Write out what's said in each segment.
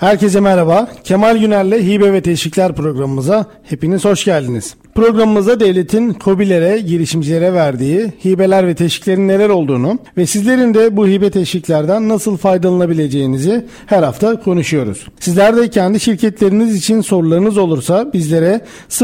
Herkese merhaba. Kemal Güner'le Hibe ve Teşvikler programımıza hepiniz hoş geldiniz. Programımızda devletin COBİ'lere, girişimcilere verdiği hibeler ve teşviklerin neler olduğunu ve sizlerin de bu hibe teşviklerden nasıl faydalanabileceğinizi her hafta konuşuyoruz. Sizler de kendi şirketleriniz için sorularınız olursa bizlere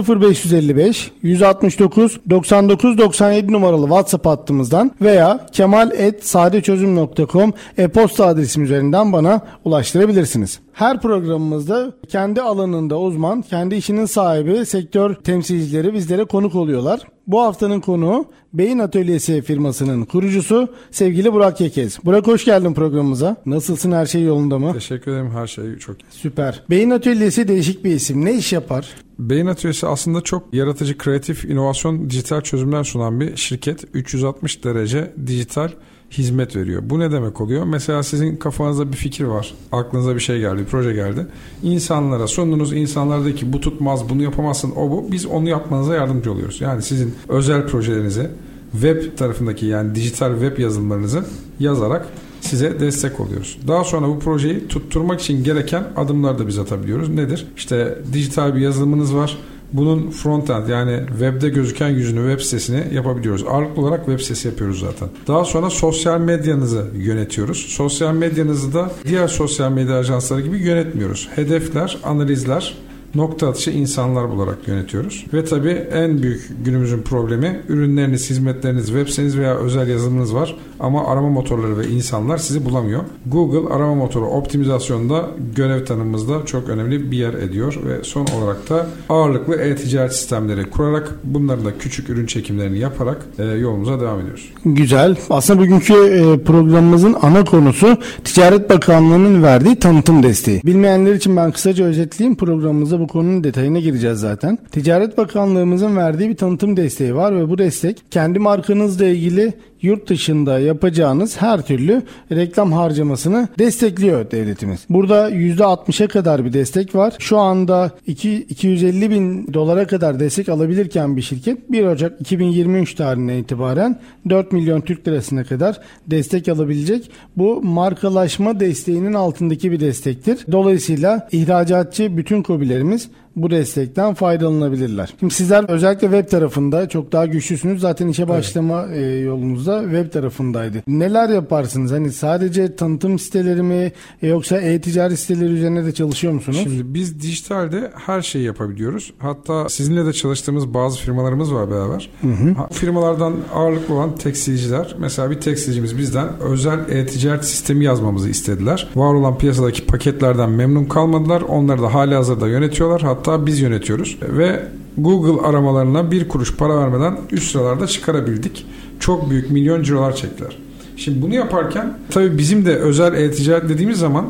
0555 169 99 97 numaralı WhatsApp hattımızdan veya kemal.sadeçözüm.com e-posta adresim üzerinden bana ulaştırabilirsiniz. Her programımızda kendi alanında uzman, kendi işinin sahibi, sektör temsilcileri bizlere konuk oluyorlar. Bu haftanın konuğu Beyin Atölyesi firmasının kurucusu sevgili Burak Yekez. Burak hoş geldin programımıza. Nasılsın her şey yolunda mı? Teşekkür ederim her şey çok iyi. Süper. Beyin Atölyesi değişik bir isim. Ne iş yapar? Beyin Atölyesi aslında çok yaratıcı, kreatif, inovasyon, dijital çözümler sunan bir şirket. 360 derece dijital hizmet veriyor. Bu ne demek oluyor? Mesela sizin kafanızda bir fikir var. Aklınıza bir şey geldi, bir proje geldi. İnsanlara sundunuz. İnsanlar da ki bu tutmaz, bunu yapamazsın, o bu. Biz onu yapmanıza yardımcı oluyoruz. Yani sizin özel projelerinizi web tarafındaki yani dijital web yazılımlarınızı yazarak size destek oluyoruz. Daha sonra bu projeyi tutturmak için gereken adımları da biz atabiliyoruz. Nedir? İşte dijital bir yazılımınız var bunun frontend yani webde gözüken yüzünü web sitesini yapabiliyoruz. Ağırlıklı olarak web sitesi yapıyoruz zaten. Daha sonra sosyal medyanızı yönetiyoruz. Sosyal medyanızı da diğer sosyal medya ajansları gibi yönetmiyoruz. Hedefler, analizler, nokta atışı insanlar bularak yönetiyoruz. Ve tabii en büyük günümüzün problemi ürünleriniz, hizmetleriniz, web siteniz veya özel yazılımınız var ama arama motorları ve insanlar sizi bulamıyor. Google arama motoru optimizasyonunda görev tanımımızda çok önemli bir yer ediyor ve son olarak da ağırlıklı e-ticaret sistemleri kurarak bunların da küçük ürün çekimlerini yaparak e, yolumuza devam ediyoruz. Güzel. Aslında bugünkü e, programımızın ana konusu Ticaret Bakanlığı'nın verdiği tanıtım desteği. Bilmeyenler için ben kısaca özetleyeyim programımızda bu konunun detayına gireceğiz zaten. Ticaret Bakanlığımızın verdiği bir tanıtım desteği var ve bu destek kendi markanızla ilgili yurt dışında yapacağınız her türlü reklam harcamasını destekliyor devletimiz. Burada %60'a kadar bir destek var. Şu anda 2, 250 bin dolara kadar destek alabilirken bir şirket 1 Ocak 2023 tarihine itibaren 4 milyon Türk lirasına kadar destek alabilecek. Bu markalaşma desteğinin altındaki bir destektir. Dolayısıyla ihracatçı bütün kobilerimiz bu destekten faydalanabilirler. Şimdi sizler özellikle web tarafında çok daha güçlüsünüz. Zaten işe başlama evet. yolunuzda web tarafındaydı. Neler yaparsınız? Hani sadece tanıtım siteleri mi yoksa e-ticaret siteleri üzerine de çalışıyor musunuz? Şimdi biz dijitalde her şeyi yapabiliyoruz. Hatta sizinle de çalıştığımız bazı firmalarımız var beraber. Hı hı. Firmalardan ağırlıklı olan tekstilciler. Mesela bir tekstilcimiz bizden özel e-ticaret sistemi yazmamızı istediler. Var olan piyasadaki paketlerden memnun kalmadılar. Onları da hali hazırda yönetiyorlar. Hatta hatta biz yönetiyoruz. Ve Google aramalarına bir kuruş para vermeden üst sıralarda çıkarabildik. Çok büyük milyon cirolar çektiler. Şimdi bunu yaparken tabii bizim de özel e-ticaret dediğimiz zaman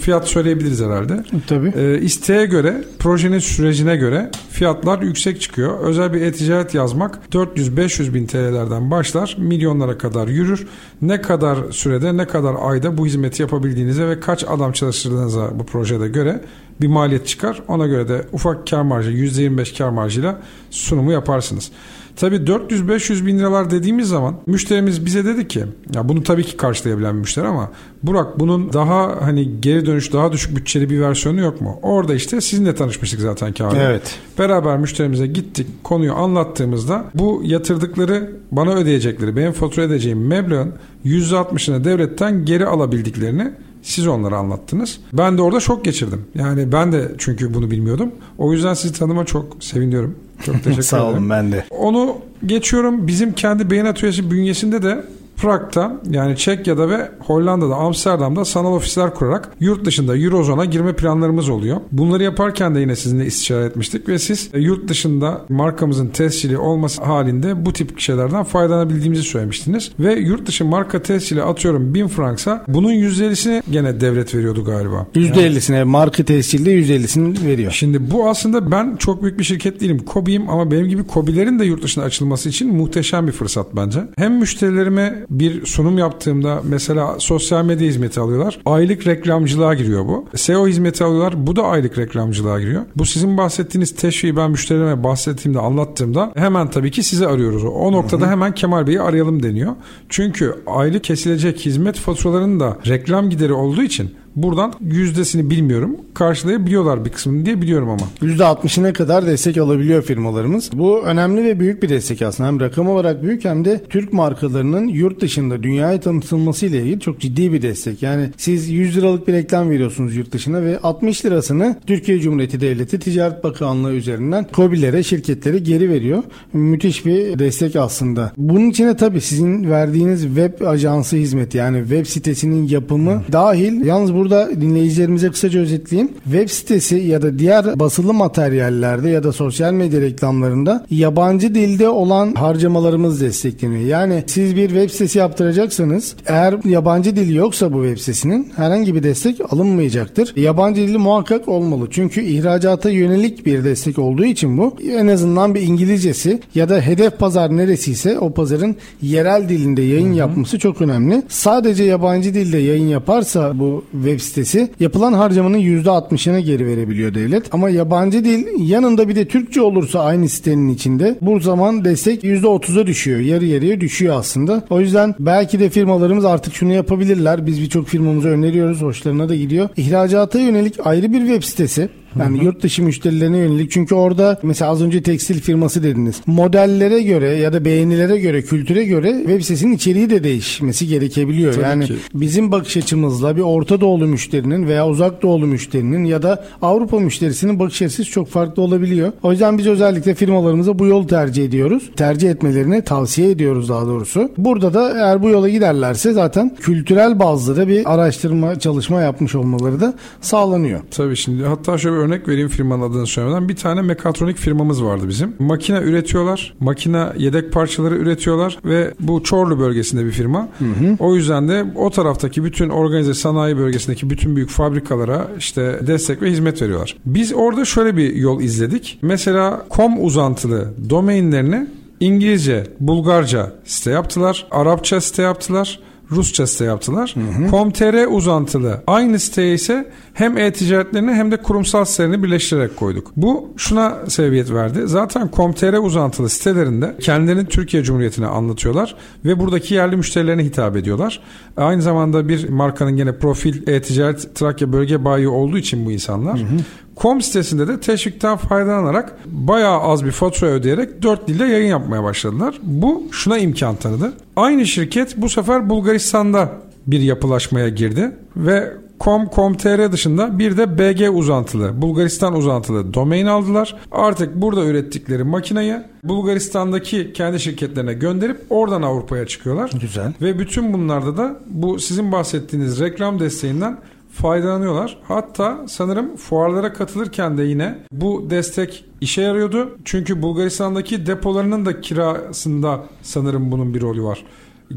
fiyat söyleyebiliriz herhalde. Tabii. E, isteğe göre, projenin sürecine göre fiyatlar yüksek çıkıyor. Özel bir e-ticaret yazmak 400-500 bin TL'lerden başlar, milyonlara kadar yürür. Ne kadar sürede, ne kadar ayda bu hizmeti yapabildiğinize ve kaç adam çalıştırdığınıza bu projede göre bir maliyet çıkar. Ona göre de ufak kar marjı %25 kar marjıyla sunumu yaparsınız. Tabi 400-500 bin liralar dediğimiz zaman müşterimiz bize dedi ki ya bunu tabii ki karşılayabilen bir müşteri ama Burak bunun daha hani geri dönüş daha düşük bütçeli bir versiyonu yok mu? Orada işte sizinle tanışmıştık zaten Kamil. Evet. Beraber müşterimize gittik konuyu anlattığımızda bu yatırdıkları bana ödeyecekleri benim fatura edeceğim meblağın %60'ını devletten geri alabildiklerini siz onlara anlattınız. Ben de orada şok geçirdim. Yani ben de çünkü bunu bilmiyordum. O yüzden sizi tanıma çok seviniyorum. Çok teşekkür ederim. Sağ olun ben de. Onu geçiyorum. Bizim kendi beyin atölyesi bünyesinde de Prag'da yani Çekya'da ve Hollanda'da, Amsterdam'da sanal ofisler kurarak yurt dışında Eurozone'a girme planlarımız oluyor. Bunları yaparken de yine sizinle istişare etmiştik ve siz e, yurt dışında markamızın tescili olması halinde bu tip şeylerden faydalanabildiğimizi söylemiştiniz. Ve yurt dışı marka tescili atıyorum 1000 franksa bunun %50'sini gene devlet veriyordu galiba. %50'sine yani, marka tescilde %50'sini veriyor. Şimdi bu aslında ben çok büyük bir şirket değilim. Kobi'yim ama benim gibi Kobi'lerin de yurt dışına açılması için muhteşem bir fırsat bence. Hem müşterilerime bir sunum yaptığımda mesela sosyal medya hizmeti alıyorlar. Aylık reklamcılığa giriyor bu. SEO hizmeti alıyorlar. Bu da aylık reklamcılığa giriyor. Bu sizin bahsettiğiniz teşviği ben müşterilerime bahsettiğimde anlattığımda hemen tabii ki sizi arıyoruz. O noktada hemen Kemal Bey'i arayalım deniyor. Çünkü aylık kesilecek hizmet faturalarının da reklam gideri olduğu için Buradan yüzdesini bilmiyorum. Karşılayabiliyorlar bir kısmını diye biliyorum ama. %60'ına kadar destek alabiliyor firmalarımız. Bu önemli ve büyük bir destek aslında. Hem rakam olarak büyük hem de Türk markalarının yurt dışında dünyaya tanıtılması ile ilgili çok ciddi bir destek. Yani siz 100 liralık bir reklam veriyorsunuz yurt dışına ve 60 lirasını Türkiye Cumhuriyeti Devleti Ticaret Bakanlığı üzerinden COBİ'lere, şirketlere geri veriyor. Müthiş bir destek aslında. Bunun içine tabii sizin verdiğiniz web ajansı hizmeti yani web sitesinin yapımı dahil. Yalnız bu burada dinleyicilerimize kısaca özetleyeyim. Web sitesi ya da diğer basılı materyallerde ya da sosyal medya reklamlarında yabancı dilde olan harcamalarımız destekleniyor. Yani siz bir web sitesi yaptıracaksanız eğer yabancı dili yoksa bu web sitesinin herhangi bir destek alınmayacaktır. Yabancı dili muhakkak olmalı. Çünkü ihracata yönelik bir destek olduğu için bu en azından bir İngilizcesi ya da hedef pazar neresiyse o pazarın yerel dilinde yayın Hı-hı. yapması çok önemli. Sadece yabancı dilde yayın yaparsa bu web web sitesi yapılan harcamanın %60'ını geri verebiliyor devlet. Ama yabancı dil yanında bir de Türkçe olursa aynı sitenin içinde bu zaman destek %30'a düşüyor. Yarı yarıya düşüyor aslında. O yüzden belki de firmalarımız artık şunu yapabilirler. Biz birçok firmamıza öneriyoruz. Hoşlarına da gidiyor. İhracata yönelik ayrı bir web sitesi yani Hı-hı. yurt dışı müşterilerine yönelik. Çünkü orada mesela az önce tekstil firması dediniz. Modellere göre ya da beğenilere göre, kültüre göre web sitesinin içeriği de değişmesi gerekebiliyor. Tabii yani ki. bizim bakış açımızla bir Orta Doğulu müşterinin veya Uzak Doğulu müşterinin ya da Avrupa müşterisinin bakış açısı çok farklı olabiliyor. O yüzden biz özellikle firmalarımıza bu yolu tercih ediyoruz. Tercih etmelerini tavsiye ediyoruz daha doğrusu. Burada da eğer bu yola giderlerse zaten kültürel bazda da bir araştırma, çalışma yapmış olmaları da sağlanıyor. Tabii şimdi hatta şöyle örnek vereyim firmanın adını söylemeden. Bir tane mekatronik firmamız vardı bizim. Makine üretiyorlar. Makine yedek parçaları üretiyorlar ve bu Çorlu bölgesinde bir firma. Hı hı. O yüzden de o taraftaki bütün organize sanayi bölgesindeki bütün büyük fabrikalara işte destek ve hizmet veriyorlar. Biz orada şöyle bir yol izledik. Mesela com uzantılı domainlerini İngilizce, Bulgarca site yaptılar. Arapça site yaptılar. Rusça site yaptılar. Hı hı. Com.tr uzantılı aynı siteye ise hem e-ticaretlerini hem de kurumsal sitelerini birleştirerek koyduk. Bu şuna sebebiyet verdi. Zaten Com.tr uzantılı sitelerinde kendilerini Türkiye Cumhuriyeti'ne anlatıyorlar ve buradaki yerli müşterilerine hitap ediyorlar. Aynı zamanda bir markanın gene profil e-ticaret Trakya bölge bayi olduğu için bu insanlar. Hı hı. Com sitesinde de teşvikten faydalanarak bayağı az bir fatura ödeyerek dört dilde yayın yapmaya başladılar. Bu şuna imkan tanıdı. Aynı şirket bu sefer Bulgaristan'da bir yapılaşmaya girdi ve Com, Com.tr dışında bir de BG uzantılı, Bulgaristan uzantılı domain aldılar. Artık burada ürettikleri makineyi Bulgaristan'daki kendi şirketlerine gönderip oradan Avrupa'ya çıkıyorlar. Güzel. Ve bütün bunlarda da bu sizin bahsettiğiniz reklam desteğinden faydalanıyorlar. Hatta sanırım fuarlara katılırken de yine bu destek işe yarıyordu. Çünkü Bulgaristan'daki depolarının da kirasında sanırım bunun bir rolü var.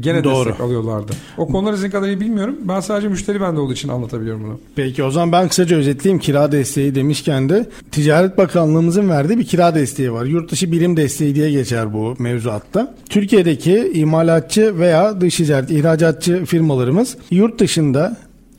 Gene Doğru. destek alıyorlardı. O konuları sizin kadar iyi bilmiyorum. Ben sadece müşteri bende olduğu için anlatabiliyorum bunu. Peki o zaman ben kısaca özetleyeyim. Kira desteği demişken de Ticaret Bakanlığımızın verdiği bir kira desteği var. Yurt dışı birim desteği diye geçer bu mevzuatta. Türkiye'deki imalatçı veya dış ticaret ihracatçı firmalarımız yurt dışında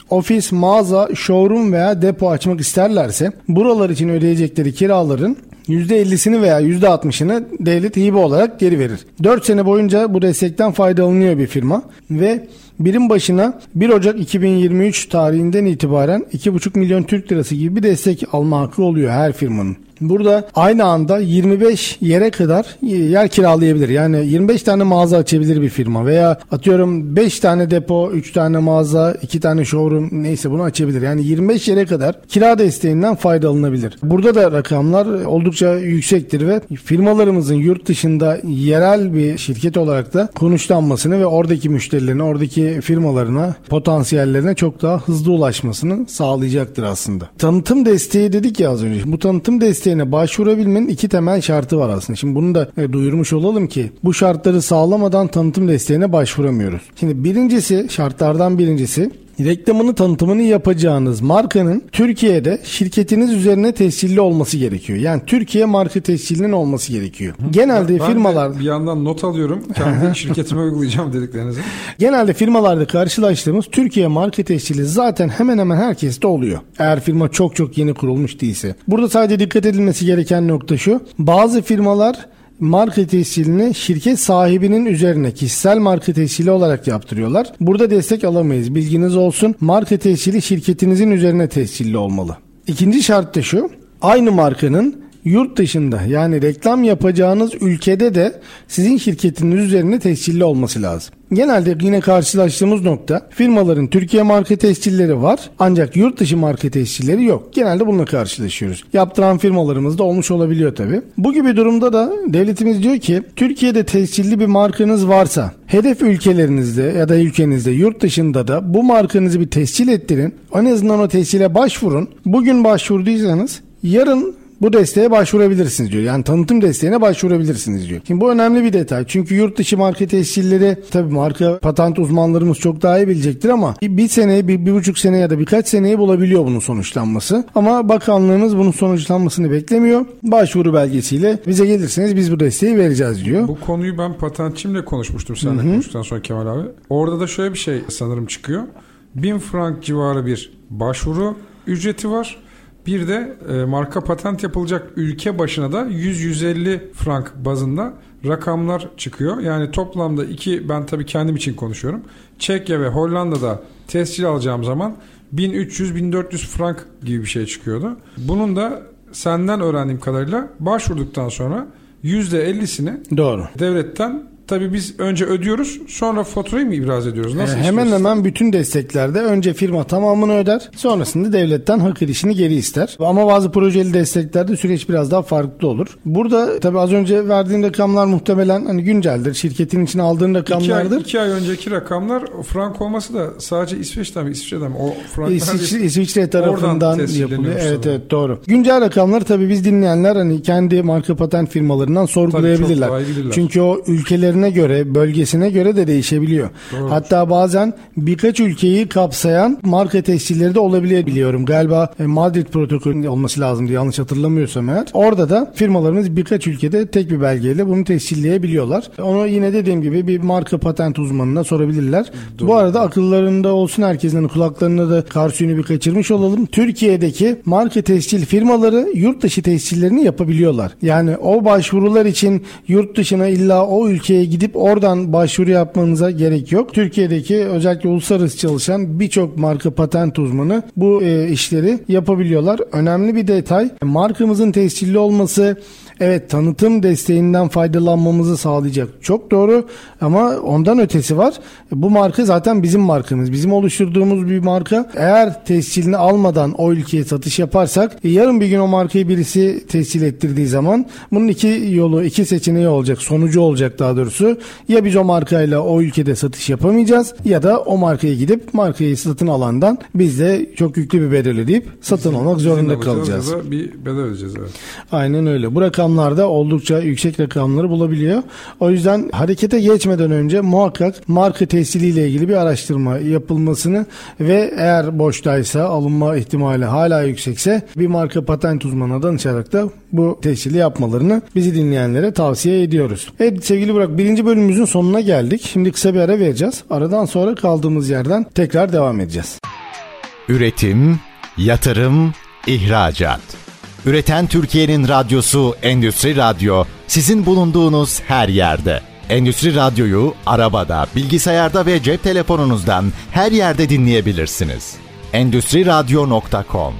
ofis, mağaza, showroom veya depo açmak isterlerse buralar için ödeyecekleri kiraların %50'sini veya %60'ını devlet hibe olarak geri verir. 4 sene boyunca bu destekten faydalanıyor bir firma ve birim başına 1 Ocak 2023 tarihinden itibaren 2,5 milyon Türk lirası gibi bir destek alma hakkı oluyor her firmanın. Burada aynı anda 25 yere kadar yer kiralayabilir. Yani 25 tane mağaza açabilir bir firma veya atıyorum 5 tane depo, 3 tane mağaza, 2 tane showroom neyse bunu açabilir. Yani 25 yere kadar kira desteğinden faydalanabilir. Burada da rakamlar oldukça yüksektir ve firmalarımızın yurt dışında yerel bir şirket olarak da konuşlanmasını ve oradaki müşterilerine, oradaki firmalarına, potansiyellerine çok daha hızlı ulaşmasını sağlayacaktır aslında. Tanıtım desteği dedik ya az önce. Bu tanıtım desteğine başvurabilmenin iki temel şartı var aslında. Şimdi bunu da e, duyurmuş olalım ki bu şartları sağlamadan tanıtım desteğine başvuramıyoruz. Şimdi birincisi şartlardan birincisi reklamını tanıtımını yapacağınız markanın Türkiye'de şirketiniz üzerine tescilli olması gerekiyor. Yani Türkiye marka tescilinin olması gerekiyor. Genelde Ben firmalar bir yandan not alıyorum. Kendi şirketime uygulayacağım dediklerinizi. Genelde firmalarda karşılaştığımız Türkiye marka tescili zaten hemen hemen herkeste oluyor. Eğer firma çok çok yeni kurulmuş değilse. Burada sadece dikkat edilmesi gereken nokta şu. Bazı firmalar marka tescilini şirket sahibinin üzerine kişisel marka tescili olarak yaptırıyorlar. Burada destek alamayız. Bilginiz olsun. Marka tescili şirketinizin üzerine tescilli olmalı. İkinci şart da şu. Aynı markanın yurt dışında yani reklam yapacağınız ülkede de sizin şirketiniz üzerine tescilli olması lazım. Genelde yine karşılaştığımız nokta firmaların Türkiye marka tescilleri var ancak yurt dışı marka tescilleri yok. Genelde bununla karşılaşıyoruz. Yaptıran firmalarımız da olmuş olabiliyor tabi. Bu gibi durumda da devletimiz diyor ki Türkiye'de tescilli bir markanız varsa hedef ülkelerinizde ya da ülkenizde yurt dışında da bu markanızı bir tescil ettirin. En azından o tescile başvurun. Bugün başvurduysanız yarın bu desteğe başvurabilirsiniz diyor. Yani tanıtım desteğine başvurabilirsiniz diyor. Şimdi bu önemli bir detay. Çünkü yurt dışı marka tescilleri tabii marka patent uzmanlarımız çok daha iyi bilecektir ama bir, bir sene, bir, bir buçuk sene ya da birkaç seneyi bulabiliyor bunun sonuçlanması. Ama bakanlığımız bunun sonuçlanmasını beklemiyor. Başvuru belgesiyle bize gelirseniz biz bu desteği vereceğiz diyor. Bu konuyu ben patentçimle konuşmuştum seninle konuştuktan sonra Kemal abi. Orada da şöyle bir şey sanırım çıkıyor. 1000 frank civarı bir başvuru ücreti var. Bir de e, marka patent yapılacak ülke başına da 100-150 frank bazında rakamlar çıkıyor. Yani toplamda iki ben tabii kendim için konuşuyorum. Çekya ve Hollanda'da tescil alacağım zaman 1300-1400 frank gibi bir şey çıkıyordu. Bunun da senden öğrendiğim kadarıyla başvurduktan sonra %50'sini Doğru. devletten tabii biz önce ödüyoruz sonra faturayı mı ibraz ediyoruz? Nasıl Ee, hemen hemen bütün desteklerde önce firma tamamını öder. Sonrasında devletten hak edişini geri ister. Ama bazı projeli desteklerde süreç biraz daha farklı olur. Burada tabii az önce verdiğin rakamlar muhtemelen hani günceldir. Şirketin için aldığın ay, rakamlardır. iki ay önceki rakamlar frank olması da sadece İsveç'ten mi İsviçre'den mi? O franklar İsviçre, İsviçre tarafından yapılıyor. Evet evet doğru. Güncel rakamları tabii biz dinleyenler hani kendi marka patent firmalarından sorgulayabilirler. iyi bilirler. Çünkü o ülkelerine göre, bölgesine göre de değişebiliyor. Doğru. Hatta bazen birkaç ülkeyi kapsayan marka tescilleri de olabiliyor. Galiba e, Madrid protokolü olması lazım diye yanlış hatırlamıyorsam eğer. Orada da firmalarımız birkaç ülkede tek bir belgeyle bunu tescilleyebiliyorlar. Onu yine dediğim gibi bir marka patent uzmanına sorabilirler. Bu arada akıllarında olsun herkesin hani kulaklarında da karsiyonu bir kaçırmış olalım. Türkiye'deki marka tescil firmaları yurt dışı tescillerini yapabiliyorlar. Yani o başvurular için yurt dışına illa o ülkeye gidip oradan başvuru yapmanıza gerek yok. Türkiye'deki özellikle uluslararası çalışan birçok marka patent uzmanı bu e, işleri yapabiliyorlar. Önemli bir detay markamızın tescilli olması evet tanıtım desteğinden faydalanmamızı sağlayacak. Çok doğru ama ondan ötesi var. Bu marka zaten bizim markamız. Bizim oluşturduğumuz bir marka. Eğer tescilini almadan o ülkeye satış yaparsak e, yarın bir gün o markayı birisi tescil ettirdiği zaman bunun iki yolu, iki seçeneği olacak. Sonucu olacak daha doğrusu. Ya biz o markayla o ülkede satış yapamayacağız ya da o markaya gidip markayı satın alandan biz de çok yüklü bir bedel ödeyip satın almak Bizim zorunda alacağız kalacağız. Ya da bir bedel ödeyeceğiz evet. Aynen öyle. Bu rakamlarda oldukça yüksek rakamları bulabiliyor. O yüzden harekete geçmeden önce muhakkak marka tesciliyle ilgili bir araştırma yapılmasını ve eğer boştaysa alınma ihtimali hala yüksekse bir marka patent uzmanına danışarak da bu tescili yapmalarını bizi dinleyenlere tavsiye ediyoruz. Evet sevgili Burak birinci bölümümüzün sonuna geldik. Şimdi kısa bir ara vereceğiz. Aradan sonra kaldığımız yerden tekrar devam edeceğiz. Üretim, yatırım, ihracat. Üreten Türkiye'nin radyosu Endüstri Radyo sizin bulunduğunuz her yerde. Endüstri Radyo'yu arabada, bilgisayarda ve cep telefonunuzdan her yerde dinleyebilirsiniz. Endüstriradyo.com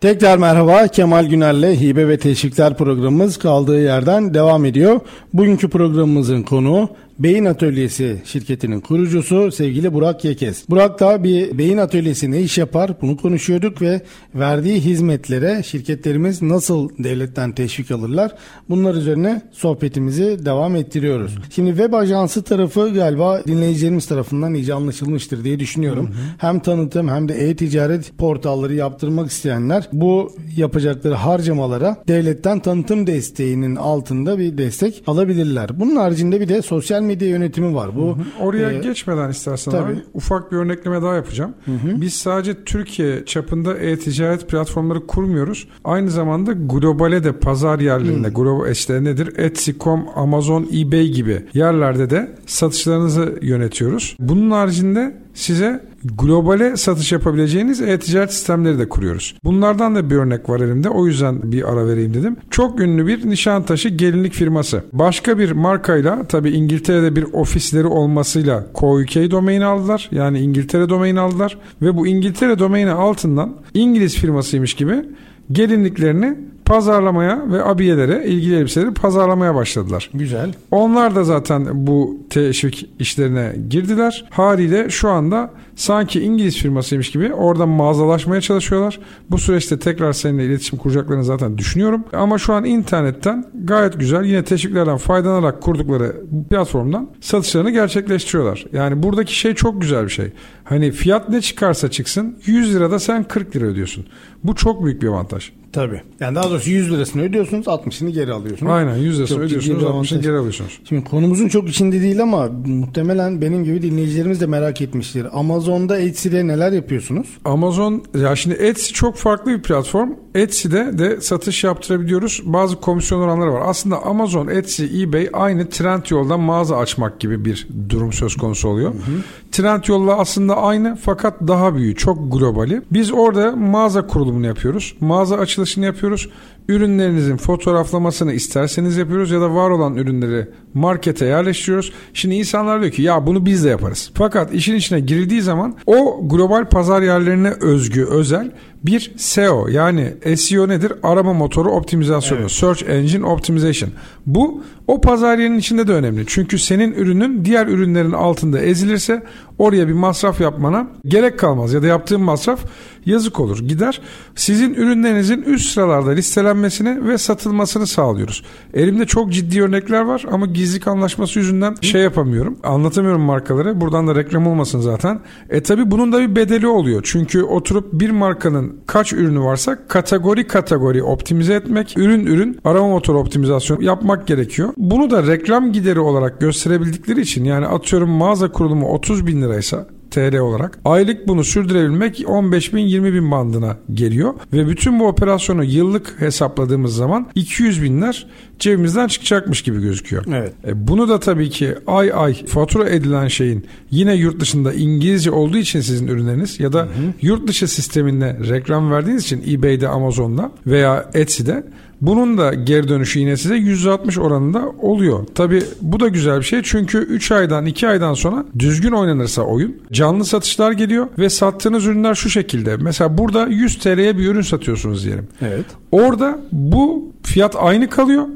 Tekrar merhaba Kemal Güner'le Hibe ve Teşvikler programımız kaldığı yerden devam ediyor. Bugünkü programımızın konuğu Beyin Atölyesi şirketinin kurucusu sevgili Burak Yekes. Burak da bir beyin atölyesi ne iş yapar bunu konuşuyorduk ve verdiği hizmetlere şirketlerimiz nasıl devletten teşvik alırlar bunlar üzerine sohbetimizi devam ettiriyoruz. Şimdi web ajansı tarafı galiba dinleyicilerimiz tarafından iyice anlaşılmıştır diye düşünüyorum. Hı hı. Hem tanıtım hem de e-ticaret portalları yaptırmak isteyenler bu yapacakları harcamalara devletten tanıtım desteğinin altında bir destek alabilirler. Bunun haricinde bir de sosyal medya yönetimi var. Bu hı hı. Oraya e, geçmeden istersen tabii. abi ufak bir örnekleme daha yapacağım. Hı hı. Biz sadece Türkiye çapında e-ticaret platformları kurmuyoruz. Aynı zamanda globale de pazar yerlerinde, hı. global işte nedir? Etsy.com, Amazon, eBay gibi yerlerde de satışlarınızı yönetiyoruz. Bunun haricinde size globale satış yapabileceğiniz e-ticaret sistemleri de kuruyoruz. Bunlardan da bir örnek var elimde. O yüzden bir ara vereyim dedim. Çok ünlü bir Nişantaşı gelinlik firması. Başka bir markayla tabi İngiltere'de bir ofisleri olmasıyla Co-UK domaini aldılar. Yani İngiltere domaini aldılar. Ve bu İngiltere domaini altından İngiliz firmasıymış gibi gelinliklerini pazarlamaya ve abiyelere, ilgili elbiseleri pazarlamaya başladılar. Güzel. Onlar da zaten bu teşvik işlerine girdiler. Haliyle şu anda sanki İngiliz firmasıymış gibi orada mağazalaşmaya çalışıyorlar. Bu süreçte tekrar seninle iletişim kuracaklarını zaten düşünüyorum. Ama şu an internetten gayet güzel yine teşviklerden faydalanarak kurdukları platformdan satışlarını gerçekleştiriyorlar. Yani buradaki şey çok güzel bir şey. Hani fiyat ne çıkarsa çıksın 100 lirada sen 40 lira ödüyorsun. Bu çok büyük bir avantaj. Tabii. Yani daha doğrusu 100 lirasını ödüyorsunuz 60'ını geri alıyorsunuz. Aynen 100 lirasını çok ödüyorsunuz 60'ını geri alıyorsunuz. Şimdi konumuzun çok içinde değil ama muhtemelen benim gibi dinleyicilerimiz de merak etmiştir. Amazon'da Etsy'de neler yapıyorsunuz? Amazon ya şimdi Etsy çok farklı bir platform. Etsy'de de satış yaptırabiliyoruz. Bazı komisyon oranları var. Aslında Amazon, Etsy, eBay aynı Trendyol'dan mağaza açmak gibi bir durum söz konusu oluyor. Hı hı. Trendyol'la aslında aynı fakat daha büyük, çok globali. Biz orada mağaza kurulumunu yapıyoruz. Mağaza açılışını yapıyoruz. Ürünlerinizin fotoğraflamasını isterseniz yapıyoruz ya da var olan ürünleri markete yerleştiriyoruz. Şimdi insanlar diyor ki ya bunu biz de yaparız. Fakat işin içine girildiği zaman o global pazar yerlerine özgü, özel bir SEO yani SEO nedir? Arama motoru optimizasyonu. Evet. Search Engine Optimization. Bu o pazar yerinin içinde de önemli. Çünkü senin ürünün diğer ürünlerin altında ezilirse oraya bir masraf yapmana gerek kalmaz. Ya da yaptığın masraf yazık olur. Gider. Sizin ürünlerinizin üst sıralarda listelenmesini ve satılmasını sağlıyoruz. Elimde çok ciddi örnekler var ama gizlilik anlaşması yüzünden şey yapamıyorum. Anlatamıyorum markaları. Buradan da reklam olmasın zaten. E tabi bunun da bir bedeli oluyor. Çünkü oturup bir markanın kaç ürünü varsa kategori kategori optimize etmek, ürün ürün arama motoru optimizasyonu yapmak gerekiyor. Bunu da reklam gideri olarak gösterebildikleri için yani atıyorum mağaza kurulumu 30 bin liraysa TL olarak. Aylık bunu sürdürebilmek 15 bin 20 bin bandına geliyor. Ve bütün bu operasyonu yıllık hesapladığımız zaman 200 binler cebimizden çıkacakmış gibi gözüküyor. Evet. E bunu da tabii ki ay ay fatura edilen şeyin yine yurt dışında İngilizce olduğu için sizin ürünleriniz ya da hı hı. yurt dışı sisteminde reklam verdiğiniz için eBay'de, Amazon'da veya Etsy'de bunun da geri dönüşü yine size %60 oranında oluyor. Tabi bu da güzel bir şey çünkü 3 aydan 2 aydan sonra düzgün oynanırsa oyun canlı satışlar geliyor ve sattığınız ürünler şu şekilde. Mesela burada 100 TL'ye bir ürün satıyorsunuz diyelim. Evet. Orada bu fiyat aynı kalıyor.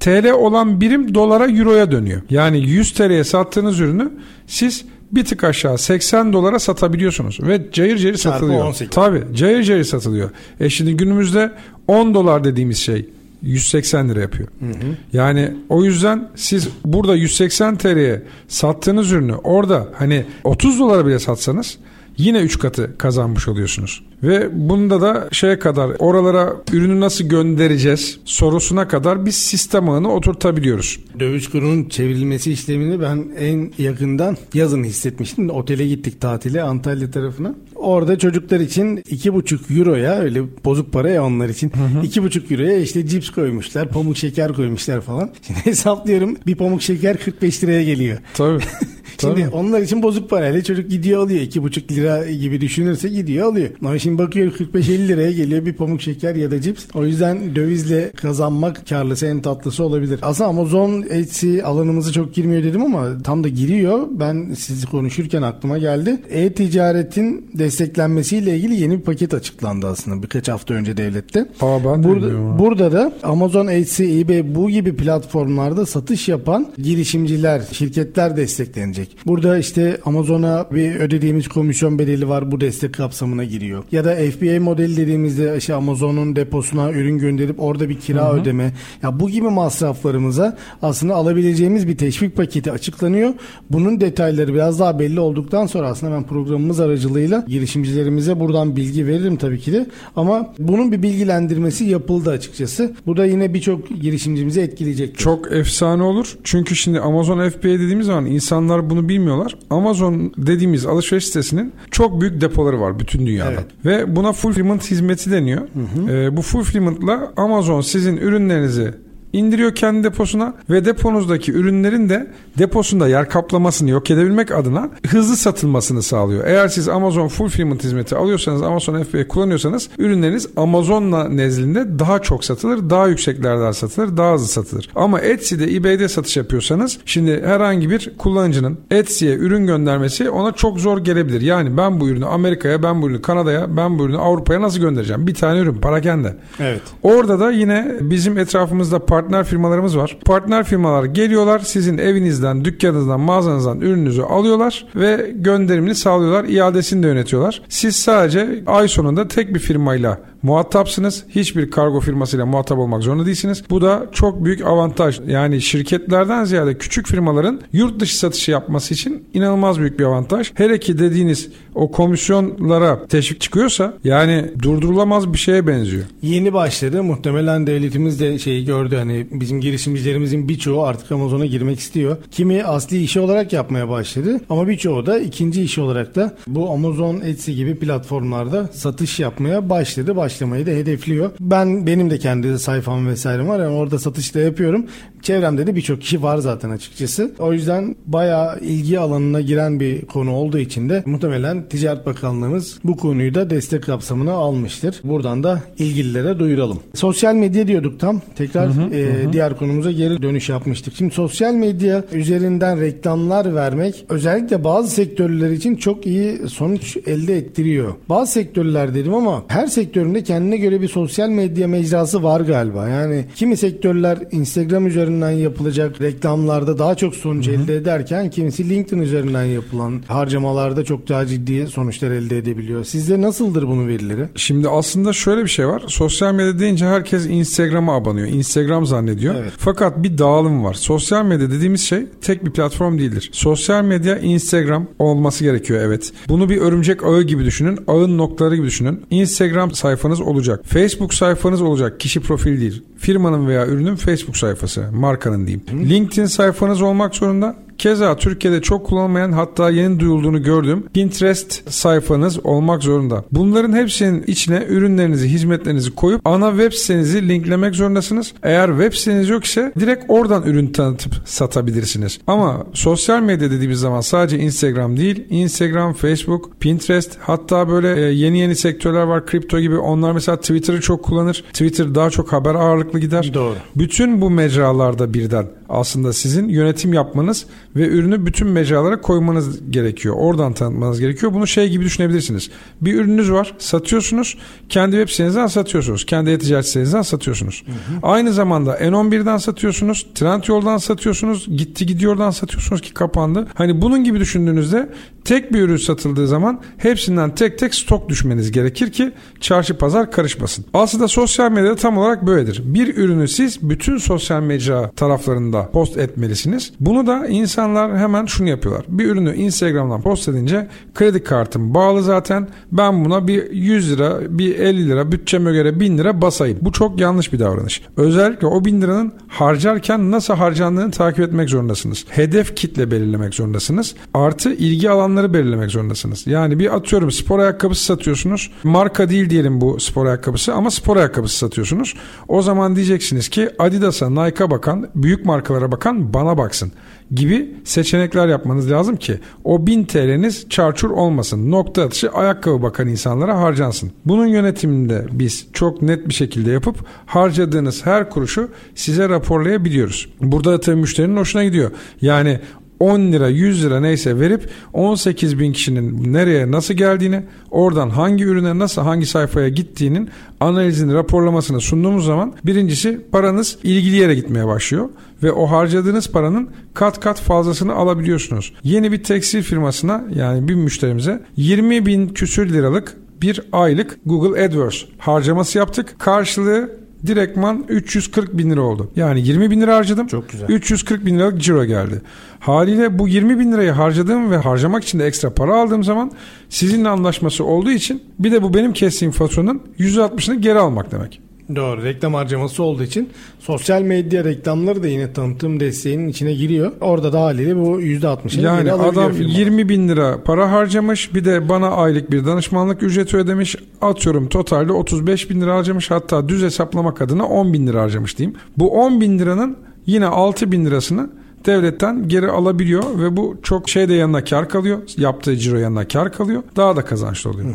TL olan birim dolara euroya dönüyor. Yani 100 TL'ye sattığınız ürünü siz bir tık aşağı 80 dolara satabiliyorsunuz ve cayır cayır satılıyor. Tabi cayır cayır satılıyor. E şimdi günümüzde 10 dolar dediğimiz şey 180 lira yapıyor. Hı hı. Yani o yüzden siz burada 180 TL'ye sattığınız ürünü orada hani 30 dolara bile satsanız yine 3 katı kazanmış oluyorsunuz. Ve bunda da şeye kadar oralara ürünü nasıl göndereceğiz sorusuna kadar biz sistem ağını oturtabiliyoruz. Döviz kurunun çevrilmesi işlemini ben en yakından yazın hissetmiştim. Otele gittik tatile Antalya tarafına. Orada çocuklar için 2,5 euroya öyle bozuk para ya onlar için. Hı hı. 2,5 euroya işte cips koymuşlar, pamuk şeker koymuşlar falan. Şimdi hesaplıyorum bir pamuk şeker 45 liraya geliyor. Tabii. Şimdi onlar için bozuk parayla çocuk gidiyor alıyor. 2,5 lira gibi düşünürse gidiyor alıyor. Ama şimdi bakıyor 45-50 liraya geliyor bir pamuk şeker ya da cips. O yüzden dövizle kazanmak karlısı en tatlısı olabilir. Aslında Amazon Etsy alanımızı çok girmiyor dedim ama tam da giriyor. Ben sizi konuşurken aklıma geldi. E-ticaretin desteklenmesiyle ilgili yeni bir paket açıklandı aslında birkaç hafta önce devlette. Aa, ben burada, burada da Amazon Etsy, eBay bu gibi platformlarda satış yapan girişimciler, şirketler desteklenecek. Burada işte Amazon'a bir ödediğimiz komisyon bedeli var bu destek kapsamına giriyor. Ya da FBA modeli dediğimizde işte Amazon'un deposuna ürün gönderip orada bir kira Hı-hı. ödeme. Ya bu gibi masraflarımıza aslında alabileceğimiz bir teşvik paketi açıklanıyor. Bunun detayları biraz daha belli olduktan sonra aslında ben programımız aracılığıyla girişimcilerimize buradan bilgi veririm tabii ki de. Ama bunun bir bilgilendirmesi yapıldı açıkçası. Bu da yine birçok girişimcimizi etkileyecek. Çok efsane olur. Çünkü şimdi Amazon FBA dediğimiz zaman insanlar bunu bilmiyorlar. Amazon dediğimiz alışveriş sitesinin çok büyük depoları var bütün dünyada. Evet. Ve buna fulfillment hizmeti deniyor. Hı hı. Ee, bu fulfillment'la Amazon sizin ürünlerinizi indiriyor kendi deposuna ve deponuzdaki ürünlerin de deposunda yer kaplamasını yok edebilmek adına hızlı satılmasını sağlıyor. Eğer siz Amazon Fulfillment hizmeti alıyorsanız Amazon FBA kullanıyorsanız ürünleriniz Amazon'la nezdinde daha çok satılır, daha yükseklerden satılır, daha hızlı satılır. Ama Etsy'de, eBay'de satış yapıyorsanız şimdi herhangi bir kullanıcının Etsy'ye ürün göndermesi ona çok zor gelebilir. Yani ben bu ürünü Amerika'ya, ben bu ürünü Kanada'ya, ben bu ürünü Avrupa'ya nasıl göndereceğim? Bir tane ürün, parakende. Evet. Orada da yine bizim etrafımızda partner firmalarımız var. Partner firmalar geliyorlar sizin evinizden, dükkanınızdan, mağazanızdan ürününüzü alıyorlar ve gönderimini sağlıyorlar. iadesini de yönetiyorlar. Siz sadece ay sonunda tek bir firmayla muhatapsınız. Hiçbir kargo firmasıyla muhatap olmak zorunda değilsiniz. Bu da çok büyük avantaj. Yani şirketlerden ziyade küçük firmaların yurt dışı satışı yapması için inanılmaz büyük bir avantaj. Hele ki dediğiniz o komisyonlara teşvik çıkıyorsa yani durdurulamaz bir şeye benziyor. Yeni başladı. Muhtemelen devletimiz de şeyi gördü. Hani bizim girişimcilerimizin birçoğu artık Amazon'a girmek istiyor. Kimi asli işi olarak yapmaya başladı. Ama birçoğu da ikinci işi olarak da bu Amazon Etsy gibi platformlarda satış yapmaya başladı. Başladı başlamayı da hedefliyor. Ben benim de kendi sayfam vesaire var. Yani orada satışta yapıyorum. Çevremde de birçok kişi var zaten açıkçası. O yüzden bayağı ilgi alanına giren bir konu olduğu için de muhtemelen Ticaret Bakanlığımız bu konuyu da destek kapsamına almıştır. Buradan da ilgililere duyuralım. Sosyal medya diyorduk tam. Tekrar hı hı, e, hı. diğer konumuza geri dönüş yapmıştık. Şimdi sosyal medya üzerinden reklamlar vermek özellikle bazı sektörler için çok iyi sonuç elde ettiriyor. Bazı sektörler dedim ama her sektöründe de kendine göre bir sosyal medya mecrası var galiba. Yani kimi sektörler Instagram üzerinden yapılacak reklamlarda daha çok sonuç Hı-hı. elde ederken kimisi LinkedIn üzerinden yapılan harcamalarda çok daha ciddi sonuçlar elde edebiliyor. Sizde nasıldır bunun verileri? Şimdi aslında şöyle bir şey var. Sosyal medya deyince herkes Instagram'a abanıyor. Instagram zannediyor. Evet. Fakat bir dağılım var. Sosyal medya dediğimiz şey tek bir platform değildir. Sosyal medya Instagram olması gerekiyor evet. Bunu bir örümcek ağı gibi düşünün. Ağın noktaları gibi düşünün. Instagram sayfanız sayfanız olacak. Facebook sayfanız olacak. Kişi profil değil. Firmanın veya ürünün Facebook sayfası. Markanın diyeyim. LinkedIn sayfanız olmak zorunda. Keza Türkiye'de çok kullanılmayan hatta yeni duyulduğunu gördüğüm Pinterest sayfanız olmak zorunda. Bunların hepsinin içine ürünlerinizi, hizmetlerinizi koyup ana web sitenizi linklemek zorundasınız. Eğer web siteniz yok ise direkt oradan ürün tanıtıp satabilirsiniz. Ama sosyal medya dediğimiz zaman sadece Instagram değil, Instagram, Facebook, Pinterest hatta böyle e, yeni yeni sektörler var kripto gibi. Onlar mesela Twitter'ı çok kullanır. Twitter daha çok haber ağırlıklı gider. Doğru. Bütün bu mecralarda birden aslında sizin yönetim yapmanız ve ürünü bütün mecralara koymanız gerekiyor. Oradan tanıtmanız gerekiyor. Bunu şey gibi düşünebilirsiniz. Bir ürününüz var, satıyorsunuz. Kendi web sitenizden satıyorsunuz. Kendi e-ticaret sitenizden satıyorsunuz. Hı hı. Aynı zamanda N11'den satıyorsunuz. Trendyol'dan satıyorsunuz. Gitti gidiyordan satıyorsunuz ki kapandı. Hani bunun gibi düşündüğünüzde tek bir ürün satıldığı zaman hepsinden tek tek stok düşmeniz gerekir ki çarşı pazar karışmasın. Aslında sosyal medyada tam olarak böyledir. Bir ürünü siz bütün sosyal medya taraflarında post etmelisiniz. Bunu da insanlar hemen şunu yapıyorlar. Bir ürünü Instagram'dan post edince kredi kartım bağlı zaten. Ben buna bir 100 lira, bir 50 lira bütçeme göre 1000 lira basayım. Bu çok yanlış bir davranış. Özellikle o 1000 liranın harcarken nasıl harcandığını takip etmek zorundasınız. Hedef kitle belirlemek zorundasınız. Artı ilgi alanları belirlemek zorundasınız. Yani bir atıyorum spor ayakkabısı satıyorsunuz. Marka değil diyelim bu spor ayakkabısı ama spor ayakkabısı satıyorsunuz. O zaman diyeceksiniz ki Adidas'a, Nike'a bakan, büyük markalara bakan bana baksın gibi seçenekler yapmanız lazım ki o 1000 TL'niz çarçur olmasın. Nokta atışı ayakkabı bakan insanlara harcansın. Bunun yönetiminde biz çok net bir şekilde yapıp harcadığınız her kuruşu size raporlayabiliyoruz. Burada da tabii müşterinin hoşuna gidiyor. Yani 10 lira 100 lira neyse verip 18 bin kişinin nereye nasıl geldiğini oradan hangi ürüne nasıl hangi sayfaya gittiğinin analizini raporlamasını sunduğumuz zaman birincisi paranız ilgili yere gitmeye başlıyor ve o harcadığınız paranın kat kat fazlasını alabiliyorsunuz. Yeni bir tekstil firmasına yani bir müşterimize 20 bin küsür liralık bir aylık Google AdWords harcaması yaptık. Karşılığı direktman 340 bin lira oldu. Yani 20 bin lira harcadım. Çok güzel. 340 bin liralık ciro geldi. Haliyle bu 20 bin lirayı harcadığım ve harcamak için de ekstra para aldığım zaman sizinle anlaşması olduğu için bir de bu benim kestiğim faturanın %60'ını geri almak demek. Doğru reklam harcaması olduğu için sosyal medya reklamları da yine tanıtım desteğinin içine giriyor. Orada da haliyle bu %60'ını Yani adam firma. 20 bin lira para harcamış bir de bana aylık bir danışmanlık ücreti ödemiş atıyorum totalde 35 bin lira harcamış hatta düz hesaplamak adına 10 bin lira harcamış diyeyim. Bu 10 bin liranın yine 6 bin lirasını devletten geri alabiliyor ve bu çok şey de yanına kar kalıyor. Yaptığı ciro yanına kar kalıyor. Daha da kazançlı oluyor.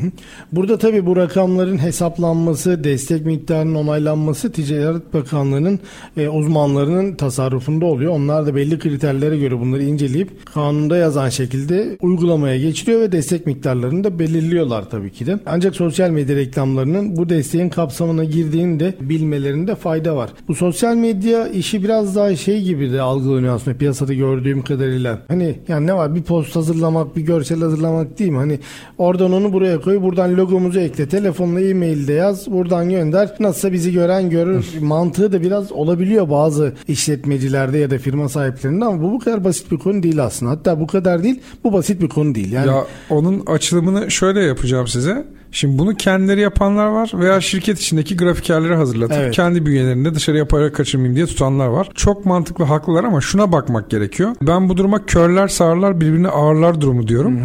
Burada tabii bu rakamların hesaplanması, destek miktarının onaylanması Ticaret Bakanlığı'nın e, uzmanlarının tasarrufunda oluyor. Onlar da belli kriterlere göre bunları inceleyip kanunda yazan şekilde uygulamaya geçiriyor ve destek miktarlarını da belirliyorlar tabii ki de. Ancak sosyal medya reklamlarının bu desteğin kapsamına girdiğini de bilmelerinde fayda var. Bu sosyal medya işi biraz daha şey gibi de algılanıyor aslında piyasada gördüğüm kadarıyla. Hani yani ne var bir post hazırlamak, bir görsel hazırlamak değil mi? Hani oradan onu buraya koy, buradan logomuzu ekle, telefonla e-mailde yaz, buradan gönder. Nasılsa bizi gören görür. Mantığı da biraz olabiliyor bazı işletmecilerde ya da firma sahiplerinde ama bu bu kadar basit bir konu değil aslında. Hatta bu kadar değil, bu basit bir konu değil. Yani Ya onun açılımını şöyle yapacağım size. Şimdi bunu kendileri yapanlar var veya şirket içindeki grafikerleri hazırlatıp Evet. kendi bünyelerinde dışarıya para kaçırmayayım diye tutanlar var. Çok mantıklı haklılar ama şuna bakmak gerekiyor. Ben bu duruma körler sağırlar birbirine ağırlar durumu diyorum.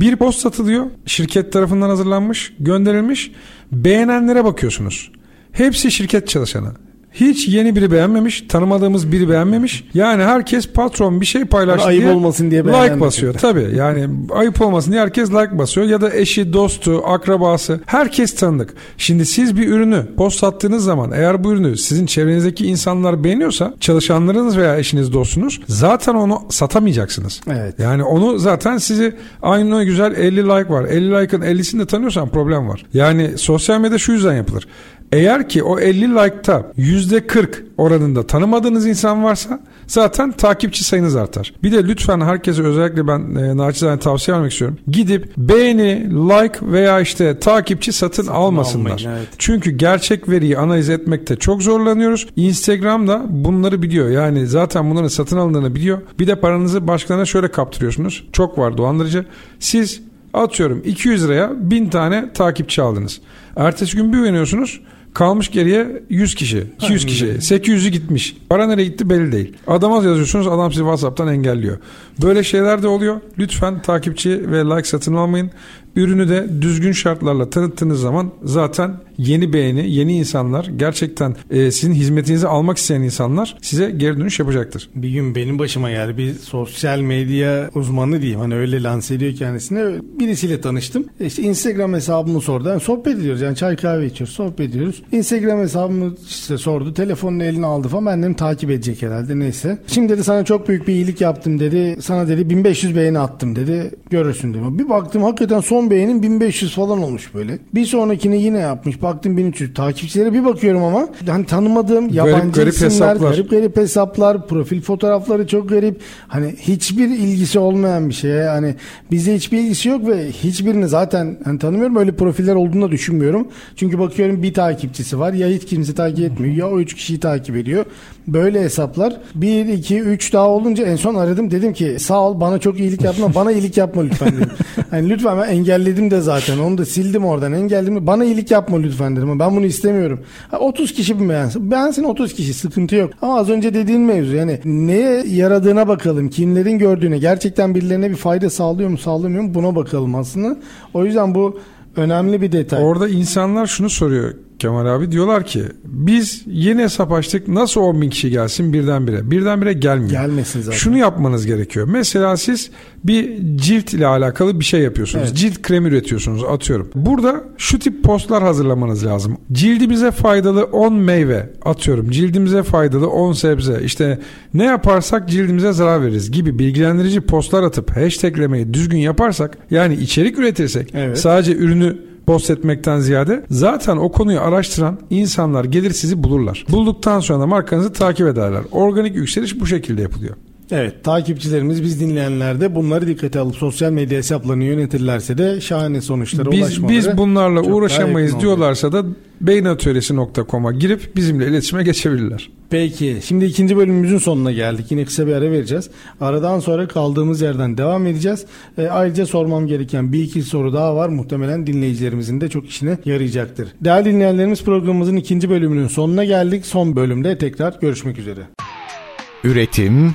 Bir post satılıyor. Şirket tarafından hazırlanmış, gönderilmiş. Beğenenlere bakıyorsunuz. Hepsi şirket çalışanı. Hiç yeni biri beğenmemiş, tanımadığımız biri beğenmemiş. Yani herkes patron bir şey paylaştı Ayıp diye olmasın diye like basıyor. Tabii yani ayıp olmasın diye herkes like basıyor ya da eşi, dostu, akrabası herkes tanıdık. Şimdi siz bir ürünü post attığınız zaman eğer bu ürünü sizin çevrenizdeki insanlar beğeniyorsa çalışanlarınız veya eşiniz, dostunuz zaten onu satamayacaksınız. Evet. Yani onu zaten sizi aynı o güzel 50 like var. 50 like'ın 50'sini de tanıyorsan problem var. Yani sosyal medya şu yüzden yapılır. Eğer ki o 50 like'ta %40 oranında tanımadığınız insan varsa zaten takipçi sayınız artar. Bir de lütfen herkese özellikle ben e, naçizane tavsiye vermek istiyorum. Gidip beğeni, like veya işte takipçi satın, almasınlar. almayın, evet. Çünkü gerçek veriyi analiz etmekte çok zorlanıyoruz. Instagram da bunları biliyor. Yani zaten bunların satın alındığını biliyor. Bir de paranızı başkalarına şöyle kaptırıyorsunuz. Çok var dolandırıcı. Siz atıyorum 200 liraya 1000 tane takipçi aldınız. Ertesi gün bir uyanıyorsunuz. Kalmış geriye 100 kişi, 200 kişi, 800'ü gitmiş. Para nereye gitti belli değil. Adama yazıyorsunuz adam sizi WhatsApp'tan engelliyor. Böyle şeyler de oluyor. Lütfen takipçi ve like satın almayın. Ürünü de düzgün şartlarla tanıttığınız zaman zaten yeni beğeni, yeni insanlar gerçekten e, sizin hizmetinizi almak isteyen insanlar size geri dönüş yapacaktır. Bir gün benim başıma geldi. Bir sosyal medya uzmanı diyeyim. Hani öyle lanse ediyor kendisine. Birisiyle tanıştım. İşte Instagram hesabımı sordu. Yani sohbet ediyoruz. Yani çay kahve içiyoruz. Sohbet ediyoruz. Instagram hesabımı işte sordu. Telefonunu eline aldı falan. Ben dedim takip edecek herhalde. Neyse. Şimdi dedi sana çok büyük bir iyilik yaptım dedi. Sana dedi 1500 beğeni attım dedi. Görürsün dedi. Bir baktım hakikaten son beğenim 1500 falan olmuş böyle. Bir sonrakini yine yapmış. Baktım 1300. Takipçilere bir bakıyorum ama hani tanımadığım yabancı garip isimler, hesaplar. garip garip hesaplar, profil fotoğrafları çok garip. Hani hiçbir ilgisi olmayan bir şeye. Hani bizde hiçbir ilgisi yok ve hiçbirini zaten hani tanımıyorum. Öyle profiller olduğunu da düşünmüyorum. Çünkü bakıyorum bir takipçisi var. Ya hiç kimse takip etmiyor ya o üç kişiyi takip ediyor. Böyle hesaplar. Bir, iki, üç daha olunca en son aradım. Dedim ki sağ ol bana çok iyilik yapma. Bana iyilik yapma lütfen dedim. Hani lütfen ben engelledim de zaten. Onu da sildim oradan. Engelledim. Bana iyilik yapma lütfen dedim. Ben bunu istemiyorum. Ha, 30 kişi mi beğensin? Beğensin 30 kişi. Sıkıntı yok. Ama az önce dediğin mevzu yani neye yaradığına bakalım. Kimlerin gördüğüne. Gerçekten birilerine bir fayda sağlıyor mu sağlamıyor mu buna bakalım aslında. O yüzden bu önemli bir detay. Orada insanlar şunu soruyor. Kemal abi. Diyorlar ki biz yeni hesap açtık nasıl 10 bin kişi gelsin birdenbire. Birdenbire gelmiyor. Gelmesin zaten. Şunu yapmanız gerekiyor. Mesela siz bir cilt ile alakalı bir şey yapıyorsunuz. Evet. Cilt kremi üretiyorsunuz atıyorum. Burada şu tip postlar hazırlamanız lazım. Cildimize faydalı 10 meyve atıyorum. Cildimize faydalı 10 sebze. İşte ne yaparsak cildimize zarar veririz gibi bilgilendirici postlar atıp hashtaglemeyi düzgün yaparsak yani içerik üretirsek Evet. sadece ürünü post etmekten ziyade zaten o konuyu araştıran insanlar gelir sizi bulurlar. Bulduktan sonra da markanızı takip ederler. Organik yükseliş bu şekilde yapılıyor. Evet takipçilerimiz biz dinleyenler de bunları dikkate alıp sosyal medya hesaplarını yönetirlerse de şahane sonuçlara Biz, ulaşmaları biz bunlarla uğraşamayız diyorlarsa da beynatölyesi.com'a girip bizimle iletişime geçebilirler. Peki şimdi ikinci bölümümüzün sonuna geldik. Yine kısa bir ara vereceğiz. Aradan sonra kaldığımız yerden devam edeceğiz. E, ayrıca sormam gereken bir iki soru daha var. Muhtemelen dinleyicilerimizin de çok işine yarayacaktır. Değerli dinleyenlerimiz programımızın ikinci bölümünün sonuna geldik. Son bölümde tekrar görüşmek üzere. Üretim,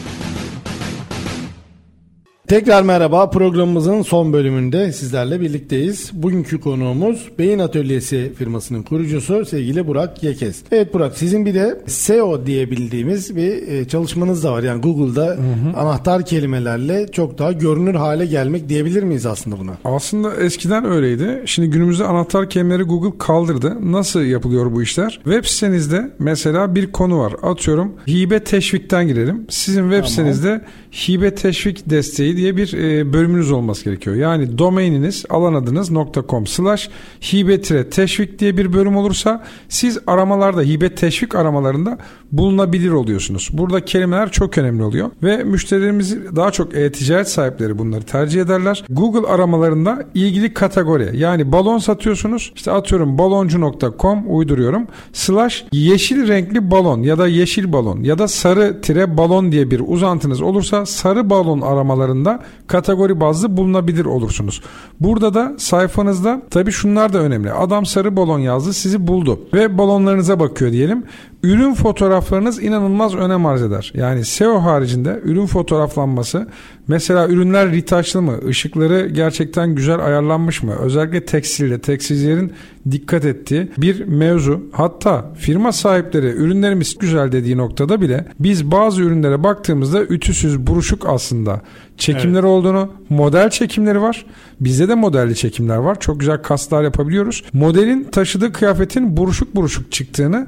Tekrar merhaba programımızın son bölümünde sizlerle birlikteyiz. Bugünkü konuğumuz Beyin Atölyesi firmasının kurucusu sevgili Burak Yekes. Evet Burak sizin bir de SEO diye bildiğimiz bir e, çalışmanız da var. Yani Google'da anahtar kelimelerle çok daha görünür hale gelmek diyebilir miyiz aslında buna? Aslında eskiden öyleydi. Şimdi günümüzde anahtar kelimeleri Google kaldırdı. Nasıl yapılıyor bu işler? Web sitenizde mesela bir konu var. Atıyorum hibe teşvikten girelim. Sizin web Tamam. sitenizde hibe teşvik desteği diye bir e, bölümünüz olması gerekiyor. Yani domaininiz alan adınız .com slash hibe teşvik diye bir bölüm olursa siz aramalarda hibe teşvik aramalarında bulunabilir oluyorsunuz. Burada kelimeler çok önemli oluyor ve müşterilerimiz daha çok e-ticaret sahipleri bunları tercih ederler. Google aramalarında ilgili kategori yani balon satıyorsunuz işte atıyorum baloncu.com uyduruyorum slash yeşil renkli balon ya da yeşil balon ya da sarı tire balon diye bir uzantınız olursa sarı balon aramalarında kategori bazlı bulunabilir olursunuz. Burada da sayfanızda tabii şunlar da önemli. Adam sarı balon yazdı sizi buldu ve balonlarınıza bakıyor diyelim. Ürün fotoğraflarınız inanılmaz önem arz eder. Yani SEO haricinde ürün fotoğraflanması mesela ürünler ritaçlı mı? Işıkları gerçekten güzel ayarlanmış mı? Özellikle tekstilde tekstilcilerin dikkat ettiği bir mevzu. Hatta firma sahipleri ürünlerimiz güzel dediği noktada bile biz bazı ürünlere baktığımızda ütüsüz buruşuk aslında çekimleri olduğunu, model çekimleri var. Bizde de modelli çekimler var. Çok güzel kaslar yapabiliyoruz. Modelin taşıdığı kıyafetin buruşuk buruşuk çıktığını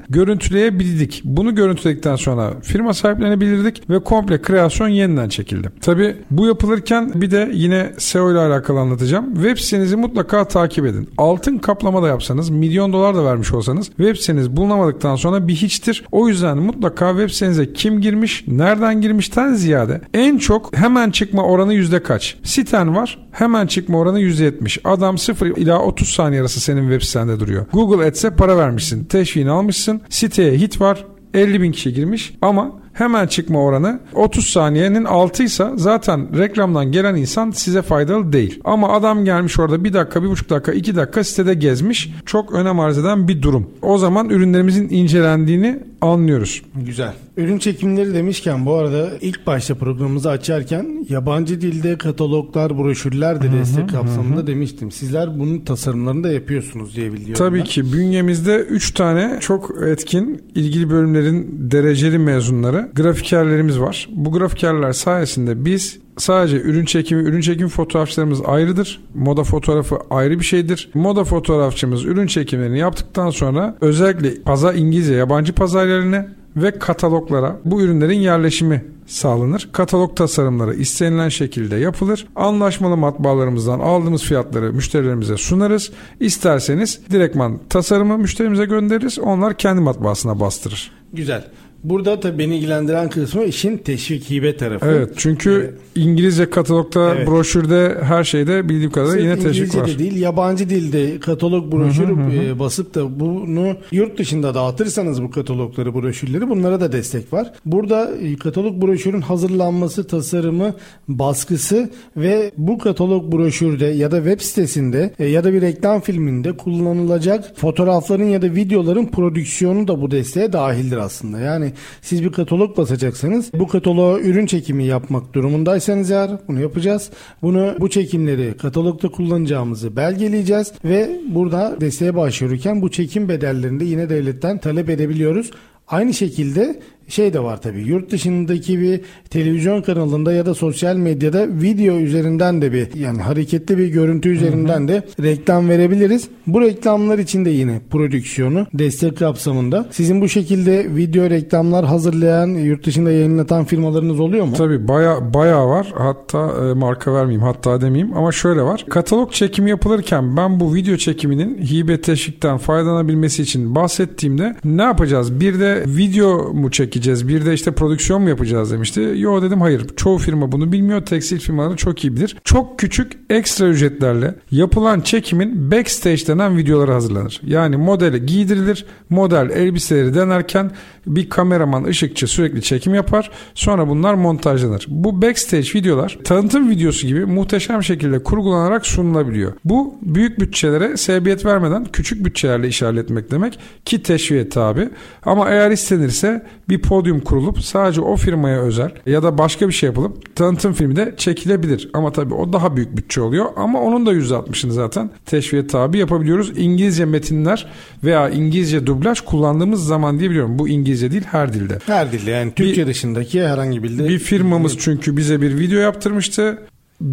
görüntüleyebildik. Bunu görüntüledikten sonra firma sahiplerine bildirdik ve komple kreasyon yeniden çekildi. Tabi bu yapılırken bir de yine SEO ile alakalı anlatacağım. Web sitenizi mutlaka takip edin. Altın kaplama da yapsanız, milyon dolar da vermiş olsanız web siteniz bulunamadıktan sonra bir hiçtir. O yüzden mutlaka web sitenize kim girmiş, nereden girmişten ziyade en çok hemen çıkma oranı yüzde kaç? Siten var, hemen çıkma oranı yüzde yetmiş. Adam 0 ila 30 saniye arası senin web sitende duruyor. Google Ads'e para vermişsin, teşviğini almışsın, siteye hit var, 50 bin kişi girmiş ama hemen çıkma oranı 30 saniyenin altıysa zaten reklamdan gelen insan size faydalı değil. Ama adam gelmiş orada bir dakika, bir buçuk dakika, iki dakika sitede gezmiş. Çok önem arz eden bir durum. O zaman ürünlerimizin incelendiğini anlıyoruz. Güzel. Ürün çekimleri demişken bu arada ilk başta programımızı açarken yabancı dilde kataloglar, broşürler de destek kapsamında demiştim. Sizler bunun tasarımlarını da yapıyorsunuz diye biliyorum. Tabii ben. ki bünyemizde 3 tane çok etkin ilgili bölümlerin dereceli mezunları grafikerlerimiz var. Bu grafikerler sayesinde biz sadece ürün çekimi, ürün çekim fotoğrafçılarımız ayrıdır. Moda fotoğrafı ayrı bir şeydir. Moda fotoğrafçımız ürün çekimlerini yaptıktan sonra özellikle pazar İngilizce yabancı pazarlarına ve kataloglara bu ürünlerin yerleşimi sağlanır. Katalog tasarımları istenilen şekilde yapılır. Anlaşmalı matbaalarımızdan aldığımız fiyatları müşterilerimize sunarız. İsterseniz direktman tasarımı müşterimize göndeririz. Onlar kendi matbaasına bastırır. Güzel. Burada tabii beni ilgilendiren kısmı işin teşvik hibe tarafı. Evet çünkü İngilizce katalogda, Evet. broşürde her şeyde bildiğim kadarıyla yine teşvik İngilizce var. de değil yabancı dilde katalog broşürü e, basıp da bunu yurt dışında dağıtırsanız bu katalogları broşürleri bunlara da destek var. Burada e, katalog broşürün hazırlanması, tasarımı, baskısı ve bu katalog broşürde ya da web sitesinde e, ya da bir reklam filminde kullanılacak fotoğrafların ya da videoların prodüksiyonu da bu desteğe dahildir aslında. Yani siz bir katalog basacaksanız bu kataloğa ürün çekimi yapmak durumundaysanız eğer bunu yapacağız. Bunu bu çekimleri katalogda kullanacağımızı belgeleyeceğiz ve burada desteğe başvururken bu çekim bedellerini de yine devletten talep edebiliyoruz. Aynı şekilde şey de var tabii yurt dışındaki bir televizyon kanalında ya da sosyal medyada video üzerinden de bir yani hareketli bir görüntü üzerinden de reklam verebiliriz. Bu reklamlar için de yine prodüksiyonu destek kapsamında. Sizin bu şekilde video reklamlar hazırlayan yurt dışında yayınlatan firmalarınız oluyor mu? Tabii baya baya var. Hatta e, marka vermeyeyim, hatta demeyeyim ama şöyle var. Katalog çekimi yapılırken ben bu video çekiminin hibe teşvikten faydalanabilmesi için bahsettiğimde ne yapacağız? Bir de video mu çekeceğiz? Bir de işte prodüksiyon mu yapacağız demişti. Yo dedim hayır. Çoğu firma bunu bilmiyor. Tekstil firmaları çok iyi bilir. Çok küçük ekstra ücretlerle yapılan çekimin backstage denen videoları hazırlanır. Yani modeli giydirilir. Model elbiseleri denerken bir kameraman ışıkçı sürekli çekim yapar. Sonra bunlar montajlanır. Bu backstage videolar tanıtım videosu gibi muhteşem şekilde kurgulanarak sunulabiliyor. Bu büyük bütçelere sebebiyet vermeden küçük bütçelerle işaretlemek demek ki teşviğe tabi. Ama eğer istenirse bir podyum kurulup sadece o firmaya özel ya da başka bir şey yapılıp tanıtım filmi de çekilebilir. Ama tabii o daha büyük bütçe oluyor. Ama onun da %60'ını zaten teşviğe tabi yapabiliyoruz. İngilizce metinler veya İngilizce dublaj kullandığımız zaman diyebiliyorum. Bu İngilizce değil her dilde. Her dilde yani Türkçe dışındaki herhangi bir dilde. Bir firmamız çünkü bize bir video yaptırmıştı.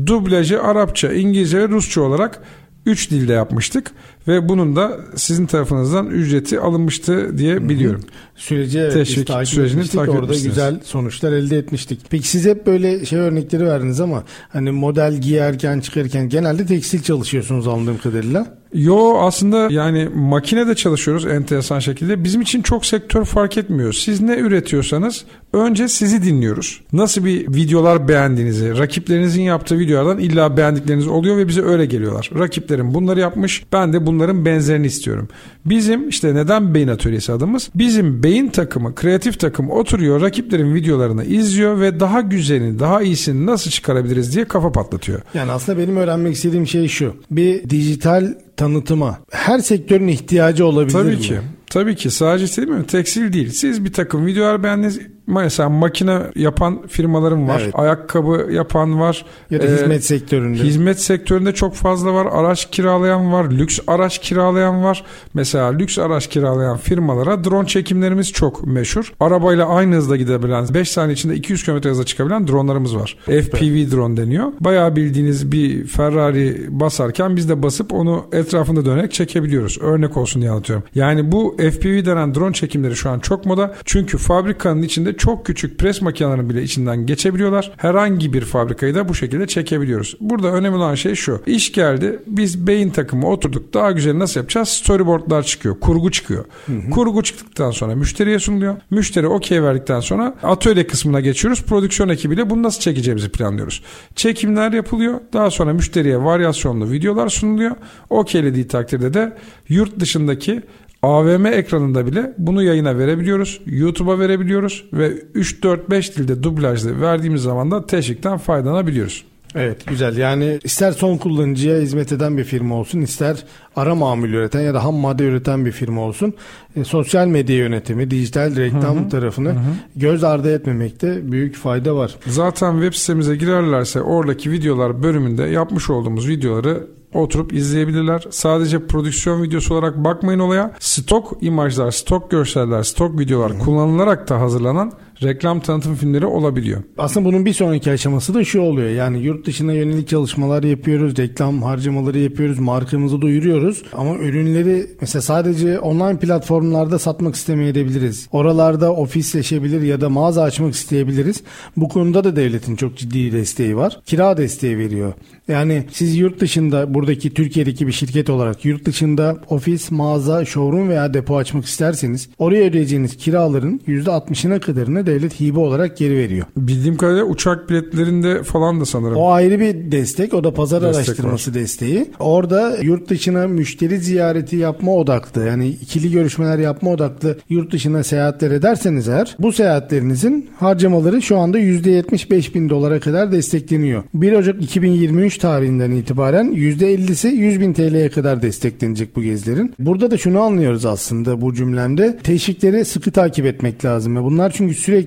Dublajı Arapça, İngilizce ve Rusça olarak 3 dilde yapmıştık ve bunun da sizin tarafınızdan ücreti alınmıştı diye biliyorum. Süreci evet, Teşvik takip sürecini etmiştik. takip Orada güzel sonuçlar elde etmiştik. Peki siz hep böyle şey örnekleri verdiniz ama hani model giyerken çıkarken genelde tekstil çalışıyorsunuz anladığım kadarıyla. Yo aslında yani makinede çalışıyoruz enteresan şekilde. Bizim için çok sektör fark etmiyor. Siz ne üretiyorsanız önce sizi dinliyoruz. Nasıl bir videolar beğendiğinizi, rakiplerinizin yaptığı videolardan illa beğendikleriniz oluyor ve bize öyle geliyorlar. Rakiplerim bunları yapmış, ben de bunların benzerini istiyorum. Bizim işte neden beyin atölyesi adımız? Bizim beyin takımı, kreatif takım oturuyor, rakiplerin videolarını izliyor ve daha güzelini, daha iyisini nasıl çıkarabiliriz diye kafa patlatıyor. Yani aslında benim öğrenmek istediğim şey şu. Bir dijital tanıtıma her sektörün ihtiyacı olabilir Tabii mi? ki. Tabii ki sadece değil mi? Tekstil değil. Siz bir takım videolar beğendiniz. Mesela makine yapan firmalarım var. Evet. Ayakkabı yapan var. Ya da Ee, hizmet sektöründe. Hizmet sektöründe çok fazla var. Araç kiralayan var. Lüks araç kiralayan var. Mesela lüks araç kiralayan firmalara drone çekimlerimiz çok meşhur. Arabayla aynı hızda gidebilen 5 saniye içinde 200 km hızla çıkabilen dronlarımız var. FPV drone deniyor. Bayağı bildiğiniz bir Ferrari basarken biz de basıp onu etrafında dönerek çekebiliyoruz. Örnek olsun diye anlatıyorum. Yani bu FPV denen drone çekimleri şu an çok moda. Çünkü fabrikanın içinde çok küçük pres makinelerinin bile içinden geçebiliyorlar. Herhangi bir fabrikayı da bu şekilde çekebiliyoruz. Burada önemli olan şey şu. İş geldi. Biz beyin takımı oturduk. Daha güzel nasıl yapacağız? Storyboardlar çıkıyor. Kurgu çıkıyor. Kurgu çıktıktan sonra müşteriye sunuluyor. Müşteri okey verdikten sonra atölye kısmına geçiyoruz. Prodüksiyon ekibiyle bunu nasıl çekeceğimizi planlıyoruz. Çekimler yapılıyor. Daha sonra müşteriye varyasyonlu videolar sunuluyor. Okeylediği takdirde de yurt dışındaki AVM ekranında bile bunu yayına verebiliyoruz. YouTube'a verebiliyoruz ve 3 4 5 dilde dublajlı verdiğimiz zaman da teşvikten faydalanabiliyoruz. Evet güzel yani ister son kullanıcıya hizmet eden bir firma olsun ister ara mamul üreten ya da ham madde üreten bir firma olsun e, sosyal medya yönetimi dijital reklam tarafını göz ardı etmemekte büyük fayda var. Zaten web sitemize girerlerse oradaki videolar bölümünde yapmış olduğumuz videoları oturup izleyebilirler. Sadece prodüksiyon videosu olarak bakmayın olaya. Stok imajlar, stok görseller, stok videolar kullanılarak da hazırlanan reklam tanıtım filmleri olabiliyor. Aslında bunun bir sonraki aşaması da şu oluyor. Yani yurt dışına yönelik çalışmalar yapıyoruz, reklam harcamaları yapıyoruz, markamızı duyuruyoruz. Ama ürünleri mesela sadece online platformlarda satmak istemeyebiliriz. Oralarda ofisleşebilir ya da mağaza açmak isteyebiliriz. Bu konuda da devletin çok ciddi desteği var. Kira desteği veriyor. Yani siz yurt dışında buradaki Türkiye'deki bir şirket olarak yurt dışında ofis, mağaza, showroom veya depo açmak isterseniz oraya ödeyeceğiniz kiraların %60'ına kadarını devlet hibe olarak geri veriyor. Bildiğim kadarıyla uçak biletlerinde falan da sanırım. O ayrı bir destek. O da pazar Destek araştırması desteği. Orada yurt dışına müşteri ziyareti yapma odaklı yani ikili görüşmeler yapma odaklı yurt dışına seyahatler ederseniz eğer bu seyahatlerinizin harcamaları şu anda %75 bin dolara kadar destekleniyor. 1 Ocak 2023 tarihinden itibaren %50'si 100 bin TL'ye kadar desteklenecek bu gezilerin. Burada da şunu anlıyoruz aslında bu cümlemde. Teşvikleri sıkı takip etmek lazım. Ve Bunlar çünkü sürekli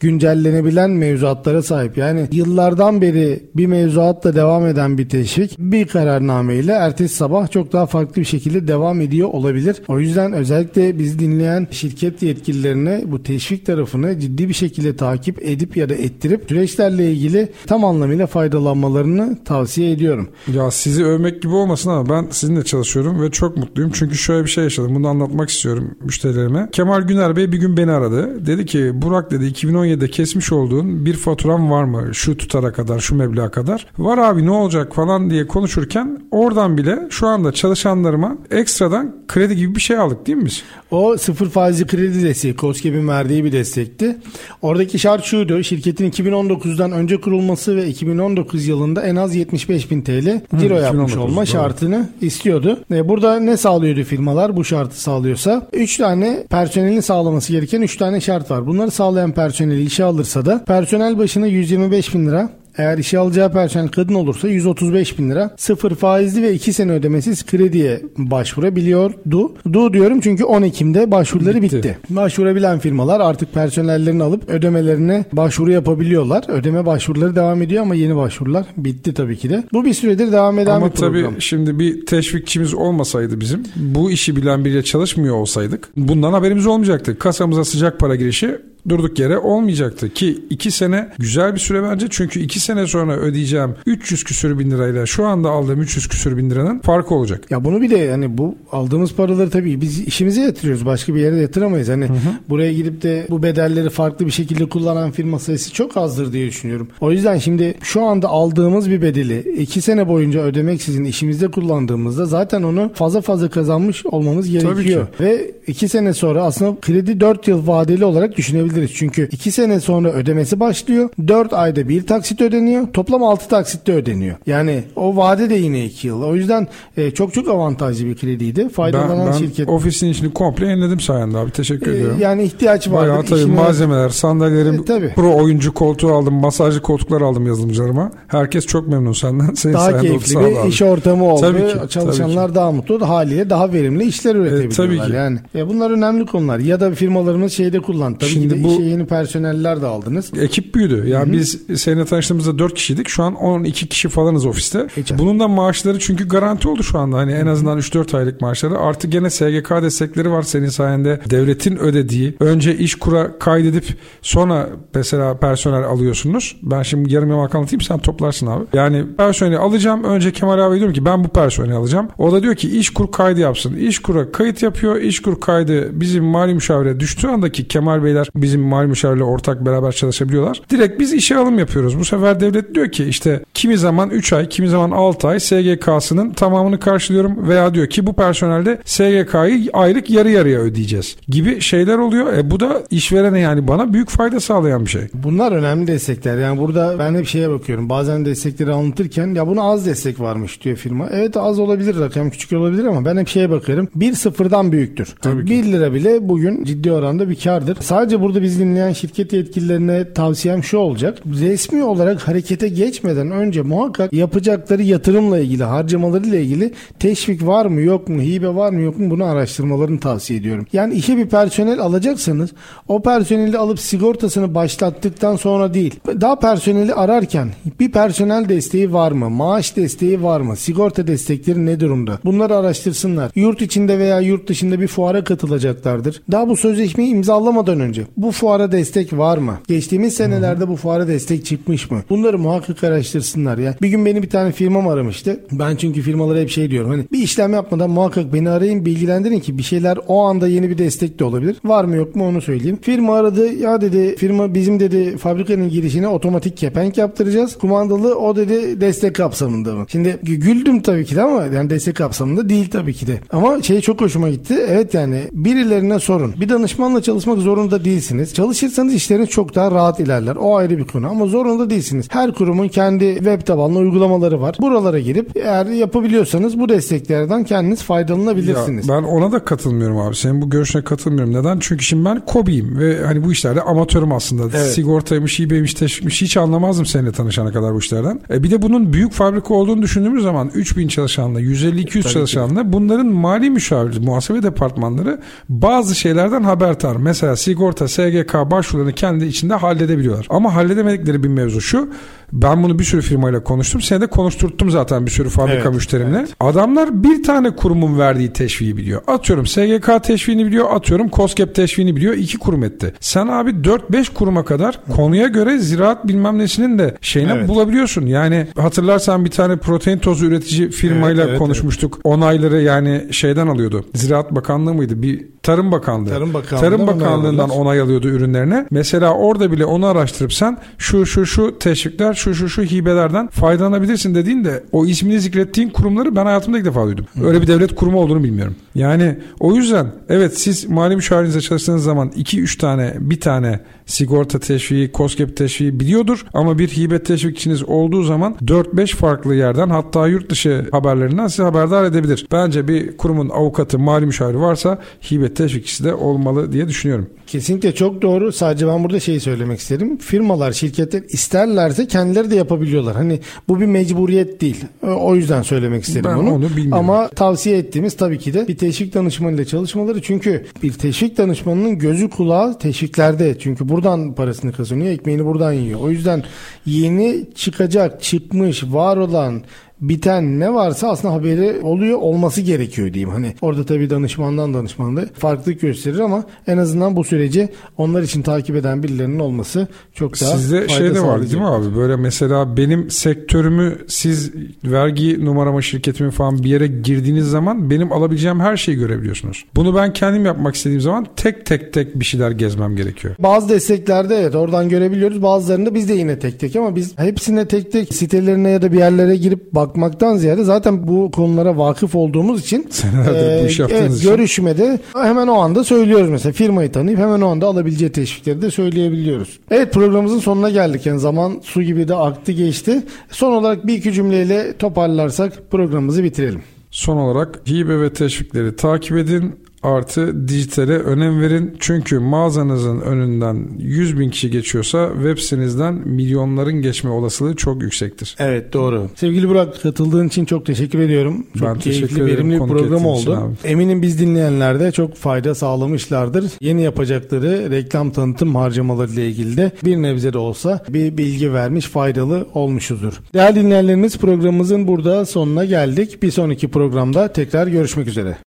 güncellenebilen mevzuatlara sahip. Yani yıllardan beri bir mevzuatla devam eden bir teşvik bir kararnameyle ertesi sabah çok daha farklı bir şekilde devam ediyor olabilir. O yüzden özellikle biz dinleyen şirket yetkililerine bu teşvik tarafını ciddi bir şekilde takip edip ya da ettirip süreçlerle ilgili tam anlamıyla faydalanmalarını tavsiye ediyorum. Ya sizi övmek gibi olmasın ama ben sizinle çalışıyorum ve çok mutluyum. Çünkü şöyle bir şey yaşadım. Bunu anlatmak istiyorum müşterilerime. Kemal Güner Bey bir gün beni aradı. Dedi ki Burak dedi 2017'de kesmiş olduğun bir faturam var mı? Şu tutara kadar, şu meblağa kadar. Var abi ne olacak falan diye konuşurken oradan bile şu anda çalışanlarıma ekstradan kredi gibi bir şey aldık değil mi biz? O sıfır faizli kredi desteği COSGAP'in verdiği bir destekti. Oradaki şart şuydu. Şirketin 2019'dan önce kurulması ve 2019 yılında en az 75 bin TL ciro yapmış 2019, olma doğru. şartını istiyordu. E, burada ne sağlıyordu firmalar bu şartı sağlıyorsa? 3 tane personelin sağlaması gereken 3 tane şart var. Bunları sağlayan personeli işe alırsa da personel başına 125 bin lira eğer işe alacağı personel kadın olursa 135 bin lira sıfır faizli ve 2 sene ödemesiz krediye başvurabiliyordu. Du diyorum çünkü 10 Ekim'de başvuruları bitti. Bitti. Başvurabilen firmalar artık personellerini alıp ödemelerine başvuru yapabiliyorlar. Ödeme başvuruları devam ediyor ama yeni başvurular bitti tabii ki de. Bu bir süredir devam eden Ama bir program. tabii şimdi bir teşvikçimiz olmasaydı bizim, bu işi bilen biriyle çalışmıyor olsaydık bundan haberimiz olmayacaktı. Kasamıza sıcak para girişi durduk yere olmayacaktı ki iki sene güzel bir süre bence çünkü iki sene sonra ödeyeceğim 300 küsür bin lirayla şu anda aldığım 300 küsür bin liranın farkı olacak. Ya bunu bir de yani bu aldığımız paraları tabii biz işimize yatırıyoruz. Başka bir yere yatıramayız. Hani buraya gidip de bu bedelleri farklı bir şekilde kullanan firma sayısı çok azdır diye düşünüyorum. O yüzden şimdi şu anda aldığımız bir bedeli iki sene boyunca ödemeksizin işimizde kullandığımızda zaten onu fazla fazla kazanmış olmamız gerekiyor. Ve iki sene sonra aslında kredi 4 yıl vadeli olarak düşünebiliriz. Çünkü iki sene sonra ödemesi başlıyor. 4 ayda bir taksit ödeniyor. Toplam 6 taksitte ödeniyor. Yani o vade de yine 2 yıl. O yüzden e, çok çok avantajlı bir krediydi. Ben, Faydalanan ben şirket. ofisin içini komple yeniledim sayende abi teşekkür e, ediyorum. yani ihtiyaç var. Bayağı tabii malzemeler, sandalyelerim, E, tabii. pro oyuncu koltuğu aldım, masajlı koltuklar aldım yazılımcılarıma. Herkes çok memnun senden. Senin daha keyifli bir abi. iş ortamı oldu. Tabii ki, Çalışanlar daha mutlu. Haliyle daha verimli işler üretebiliyorlar. tabii ki. Yani e, bunlar önemli konular. Ya da firmalarımız şeyde kullan. Tabii Şimdi ki de bu- işe yeni personeller de aldınız. Ekip büyüdü. Yani biz seninle tanıştığımızda 4 kişiydik. Şu an 12 kişi falanız ofiste. Hiç- Bunun da maaşları çünkü garanti oldu şu anda. Hani en azından 3-4 aylık maaşları. Artı gene SGK destekleri var senin sayende. Devletin ödediği. Önce iş kura kaydedip sonra mesela personel alıyorsunuz. Ben şimdi yarım yamalak anlatayım sen toplarsın abi. Yani personeli alacağım. Önce Kemal abi diyorum ki ben bu personeli alacağım. O da diyor ki iş kur kaydı yapsın. İş kura kayıt yapıyor. İş kur kaydı bizim mali müşavire düştüğü andaki Kemal Beyler bizim mali müşavirle ortak beraber çalışabiliyorlar. Direkt biz işe alım yapıyoruz. Bu sefer devlet diyor ki işte kimi zaman 3 ay, kimi zaman 6 ay SGK'sının tamamını karşılıyorum veya diyor ki bu personelde SGK'yı aylık yarı yarıya ödeyeceğiz gibi şeyler oluyor. E bu da işverene yani bana büyük fayda sağlayan bir şey. Bunlar önemli destekler. Yani burada ben hep şeye bakıyorum. Bazen destekleri anlatırken ya buna az destek varmış diyor firma. Evet az olabilir rakam küçük olabilir ama ben hep şeye bakıyorum. Bir sıfırdan büyüktür. Tabii ki. 1 lira bile bugün ciddi oranda bir kardır. Sadece burada biz dinleyen şirket yetkililerine tavsiyem şu olacak. Resmi olarak harekete geçmeden önce muhakkak yapacakları yatırımla ilgili, harcamalarıyla ilgili teşvik var mı yok mu, hibe var mı yok mu bunu araştırmalarını tavsiye ediyorum. Yani işe bir personel alacaksanız o personeli alıp sigortasını başlattıktan sonra değil. Daha personeli ararken bir personel desteği var mı? Maaş desteği var mı? Sigorta destekleri ne durumda? Bunları araştırsınlar. Yurt içinde veya yurt dışında bir fuara katılacaklardır. Daha bu sözleşmeyi imzalamadan önce bu fuara destek var mı? Geçtiğimiz senelerde bu fuara destek çıkmış mı? Bunları muhakkak araştırsınlar ya. Bir gün beni bir tane firmam aramıştı. Ben çünkü firmalara hep şey diyorum. Hani bir işlem yapmadan muhakkak beni arayın bilgilendirin ki bir şeyler o anda yeni bir destek de olabilir. Var mı yok mu onu söyleyeyim. Firma aradı. Ya dedi firma bizim dedi fabrikanın girişine otomatik kepenk yaptıracağız. Kumandalı o dedi destek kapsamında mı? Şimdi güldüm tabii ki de ama yani destek kapsamında değil tabii ki de. Ama şey çok hoşuma gitti. Evet yani birilerine sorun. Bir danışmanla çalışmak zorunda değilsiniz. Çalışırsanız işleriniz çok daha rahat ilerler. O ayrı bir konu ama zorunda değilsiniz. Her kurumun kendi web tabanlı uygulamaları var. Buralara girip eğer yapabiliyorsanız bu desteklerden kendiniz faydalanabilirsiniz. Ya ben ona da katılmıyorum abi. Senin bu görüşüne katılmıyorum. Neden? Çünkü şimdi ben kobiyim ve hani bu işlerde amatörüm aslında. Evet. Sigortaymış, hiçbirmiş, teşvikmiş hiç anlamazdım seninle tanışana kadar bu işlerden. E bir de bunun büyük fabrika olduğunu düşündüğümüz zaman 3000 çalışanla, 150-200 çalışanla bunların mali müşavir, muhasebe departmanları bazı şeylerden haberdar. Mesela sigorta, SGK başvurularını kendi içinde halledebiliyorlar. Ama halledemedikleri bir mevzu şu. Ben bunu bir sürü firmayla konuştum. Seni de konuşturttum zaten bir sürü fabrika Evet, müşterimle. evet. Adamlar bir tane kurumun verdiği teşviği biliyor. Atıyorum SGK teşviğini biliyor. Atıyorum COSGAP teşviğini biliyor. İki kurum etti. Sen abi 4-5 kuruma kadar konuya göre ziraat bilmem nesinin de şeyini Evet. bulabiliyorsun. Yani hatırlarsan bir tane protein tozu üretici firmayla Evet, evet, konuşmuştuk. Onayları yani şeyden alıyordu. Ziraat Bakanlığı mıydı? Bir Tarım Bakanlığı. Tarım Bakanlığı'ndan Tarım onay Bakanlığı'ndan onay alıyordu ürünlerine. Mesela orada bile onu araştırıp sen şu şu şu teşvikler şu şu şu hibelerden faydalanabilirsin dediğinde o ismini zikrettiğin kurumları ben hayatımda ilk defa duydum. Öyle bir devlet kurumu olduğunu bilmiyorum. Yani o yüzden evet siz mali müşavirinizle çalıştığınız zaman 2-3 tane bir tane sigorta teşviği, COSGAP teşviği biliyordur ama bir hibe teşvikçiniz olduğu zaman 4-5 farklı yerden hatta yurt dışı haberlerinden sizi haberdar edebilir. Bence bir kurumun avukatı, mali müşaviri varsa hibe teşvikçisi de olmalı diye düşünüyorum. Kesinlikle çok doğru. Sadece ben burada şeyi söylemek isterim. Firmalar, şirketler isterlerse kendileri de yapabiliyorlar. Hani bu bir mecburiyet değil. O- O yüzden söylemek isterim Ben onu. onu bilmiyorum. Ama tavsiye ettiğimiz tabii ki de bir teşvik danışmanıyla çalışmaları. Çünkü bir teşvik danışmanının gözü kulağı teşviklerde. Çünkü buradan parasını kazanıyor, ekmeğini buradan yiyor. O yüzden yeni çıkacak, çıkmış, var olan biten ne varsa aslında haberi oluyor olması gerekiyor diyeyim. Hani orada tabii danışmandan danışmanlığı farklılık gösterir ama en azından bu süreci onlar için takip eden birilerinin olması çok daha Sizde şey de var değil mi abi? Böyle mesela benim sektörümü siz vergi numarama şirketimin falan bir yere girdiğiniz zaman benim alabileceğim her şeyi görebiliyorsunuz. Bunu ben kendim yapmak istediğim zaman tek tek tek bir şeyler gezmem gerekiyor. Bazı desteklerde evet oradan görebiliyoruz. Bazılarında biz de yine tek tek ama biz hepsine tek tek sitelerine ya da bir yerlere girip bakmaktan ziyade zaten bu konulara vakıf olduğumuz için Senelerdir bu yaptığınız evet, için. görüşmede hemen o anda söylüyoruz mesela firmayı tanıyıp hemen o anda alabileceği teşvikleri de söyleyebiliyoruz. Evet programımızın sonuna geldik. Yani zaman su gibi de aktı geçti. Son olarak bir iki cümleyle toparlarsak programımızı bitirelim. Son olarak hibe ve teşvikleri takip edin. Artı dijitale önem verin. Çünkü mağazanızın önünden 100 bin kişi geçiyorsa web sitenizden milyonların geçme olasılığı çok yüksektir. Evet doğru. Sevgili Burak katıldığın için çok teşekkür ediyorum. Çok Ben keyifli, teşekkür ederim verimli bir program oldu. Eminim biz dinleyenler de çok fayda sağlamışlardır. Yeni yapacakları reklam tanıtım harcamaları ile ilgili de bir nebze de olsa bir bilgi vermiş faydalı olmuşuzdur. Değerli dinleyenlerimiz programımızın burada sonuna geldik. Bir sonraki programda tekrar görüşmek üzere.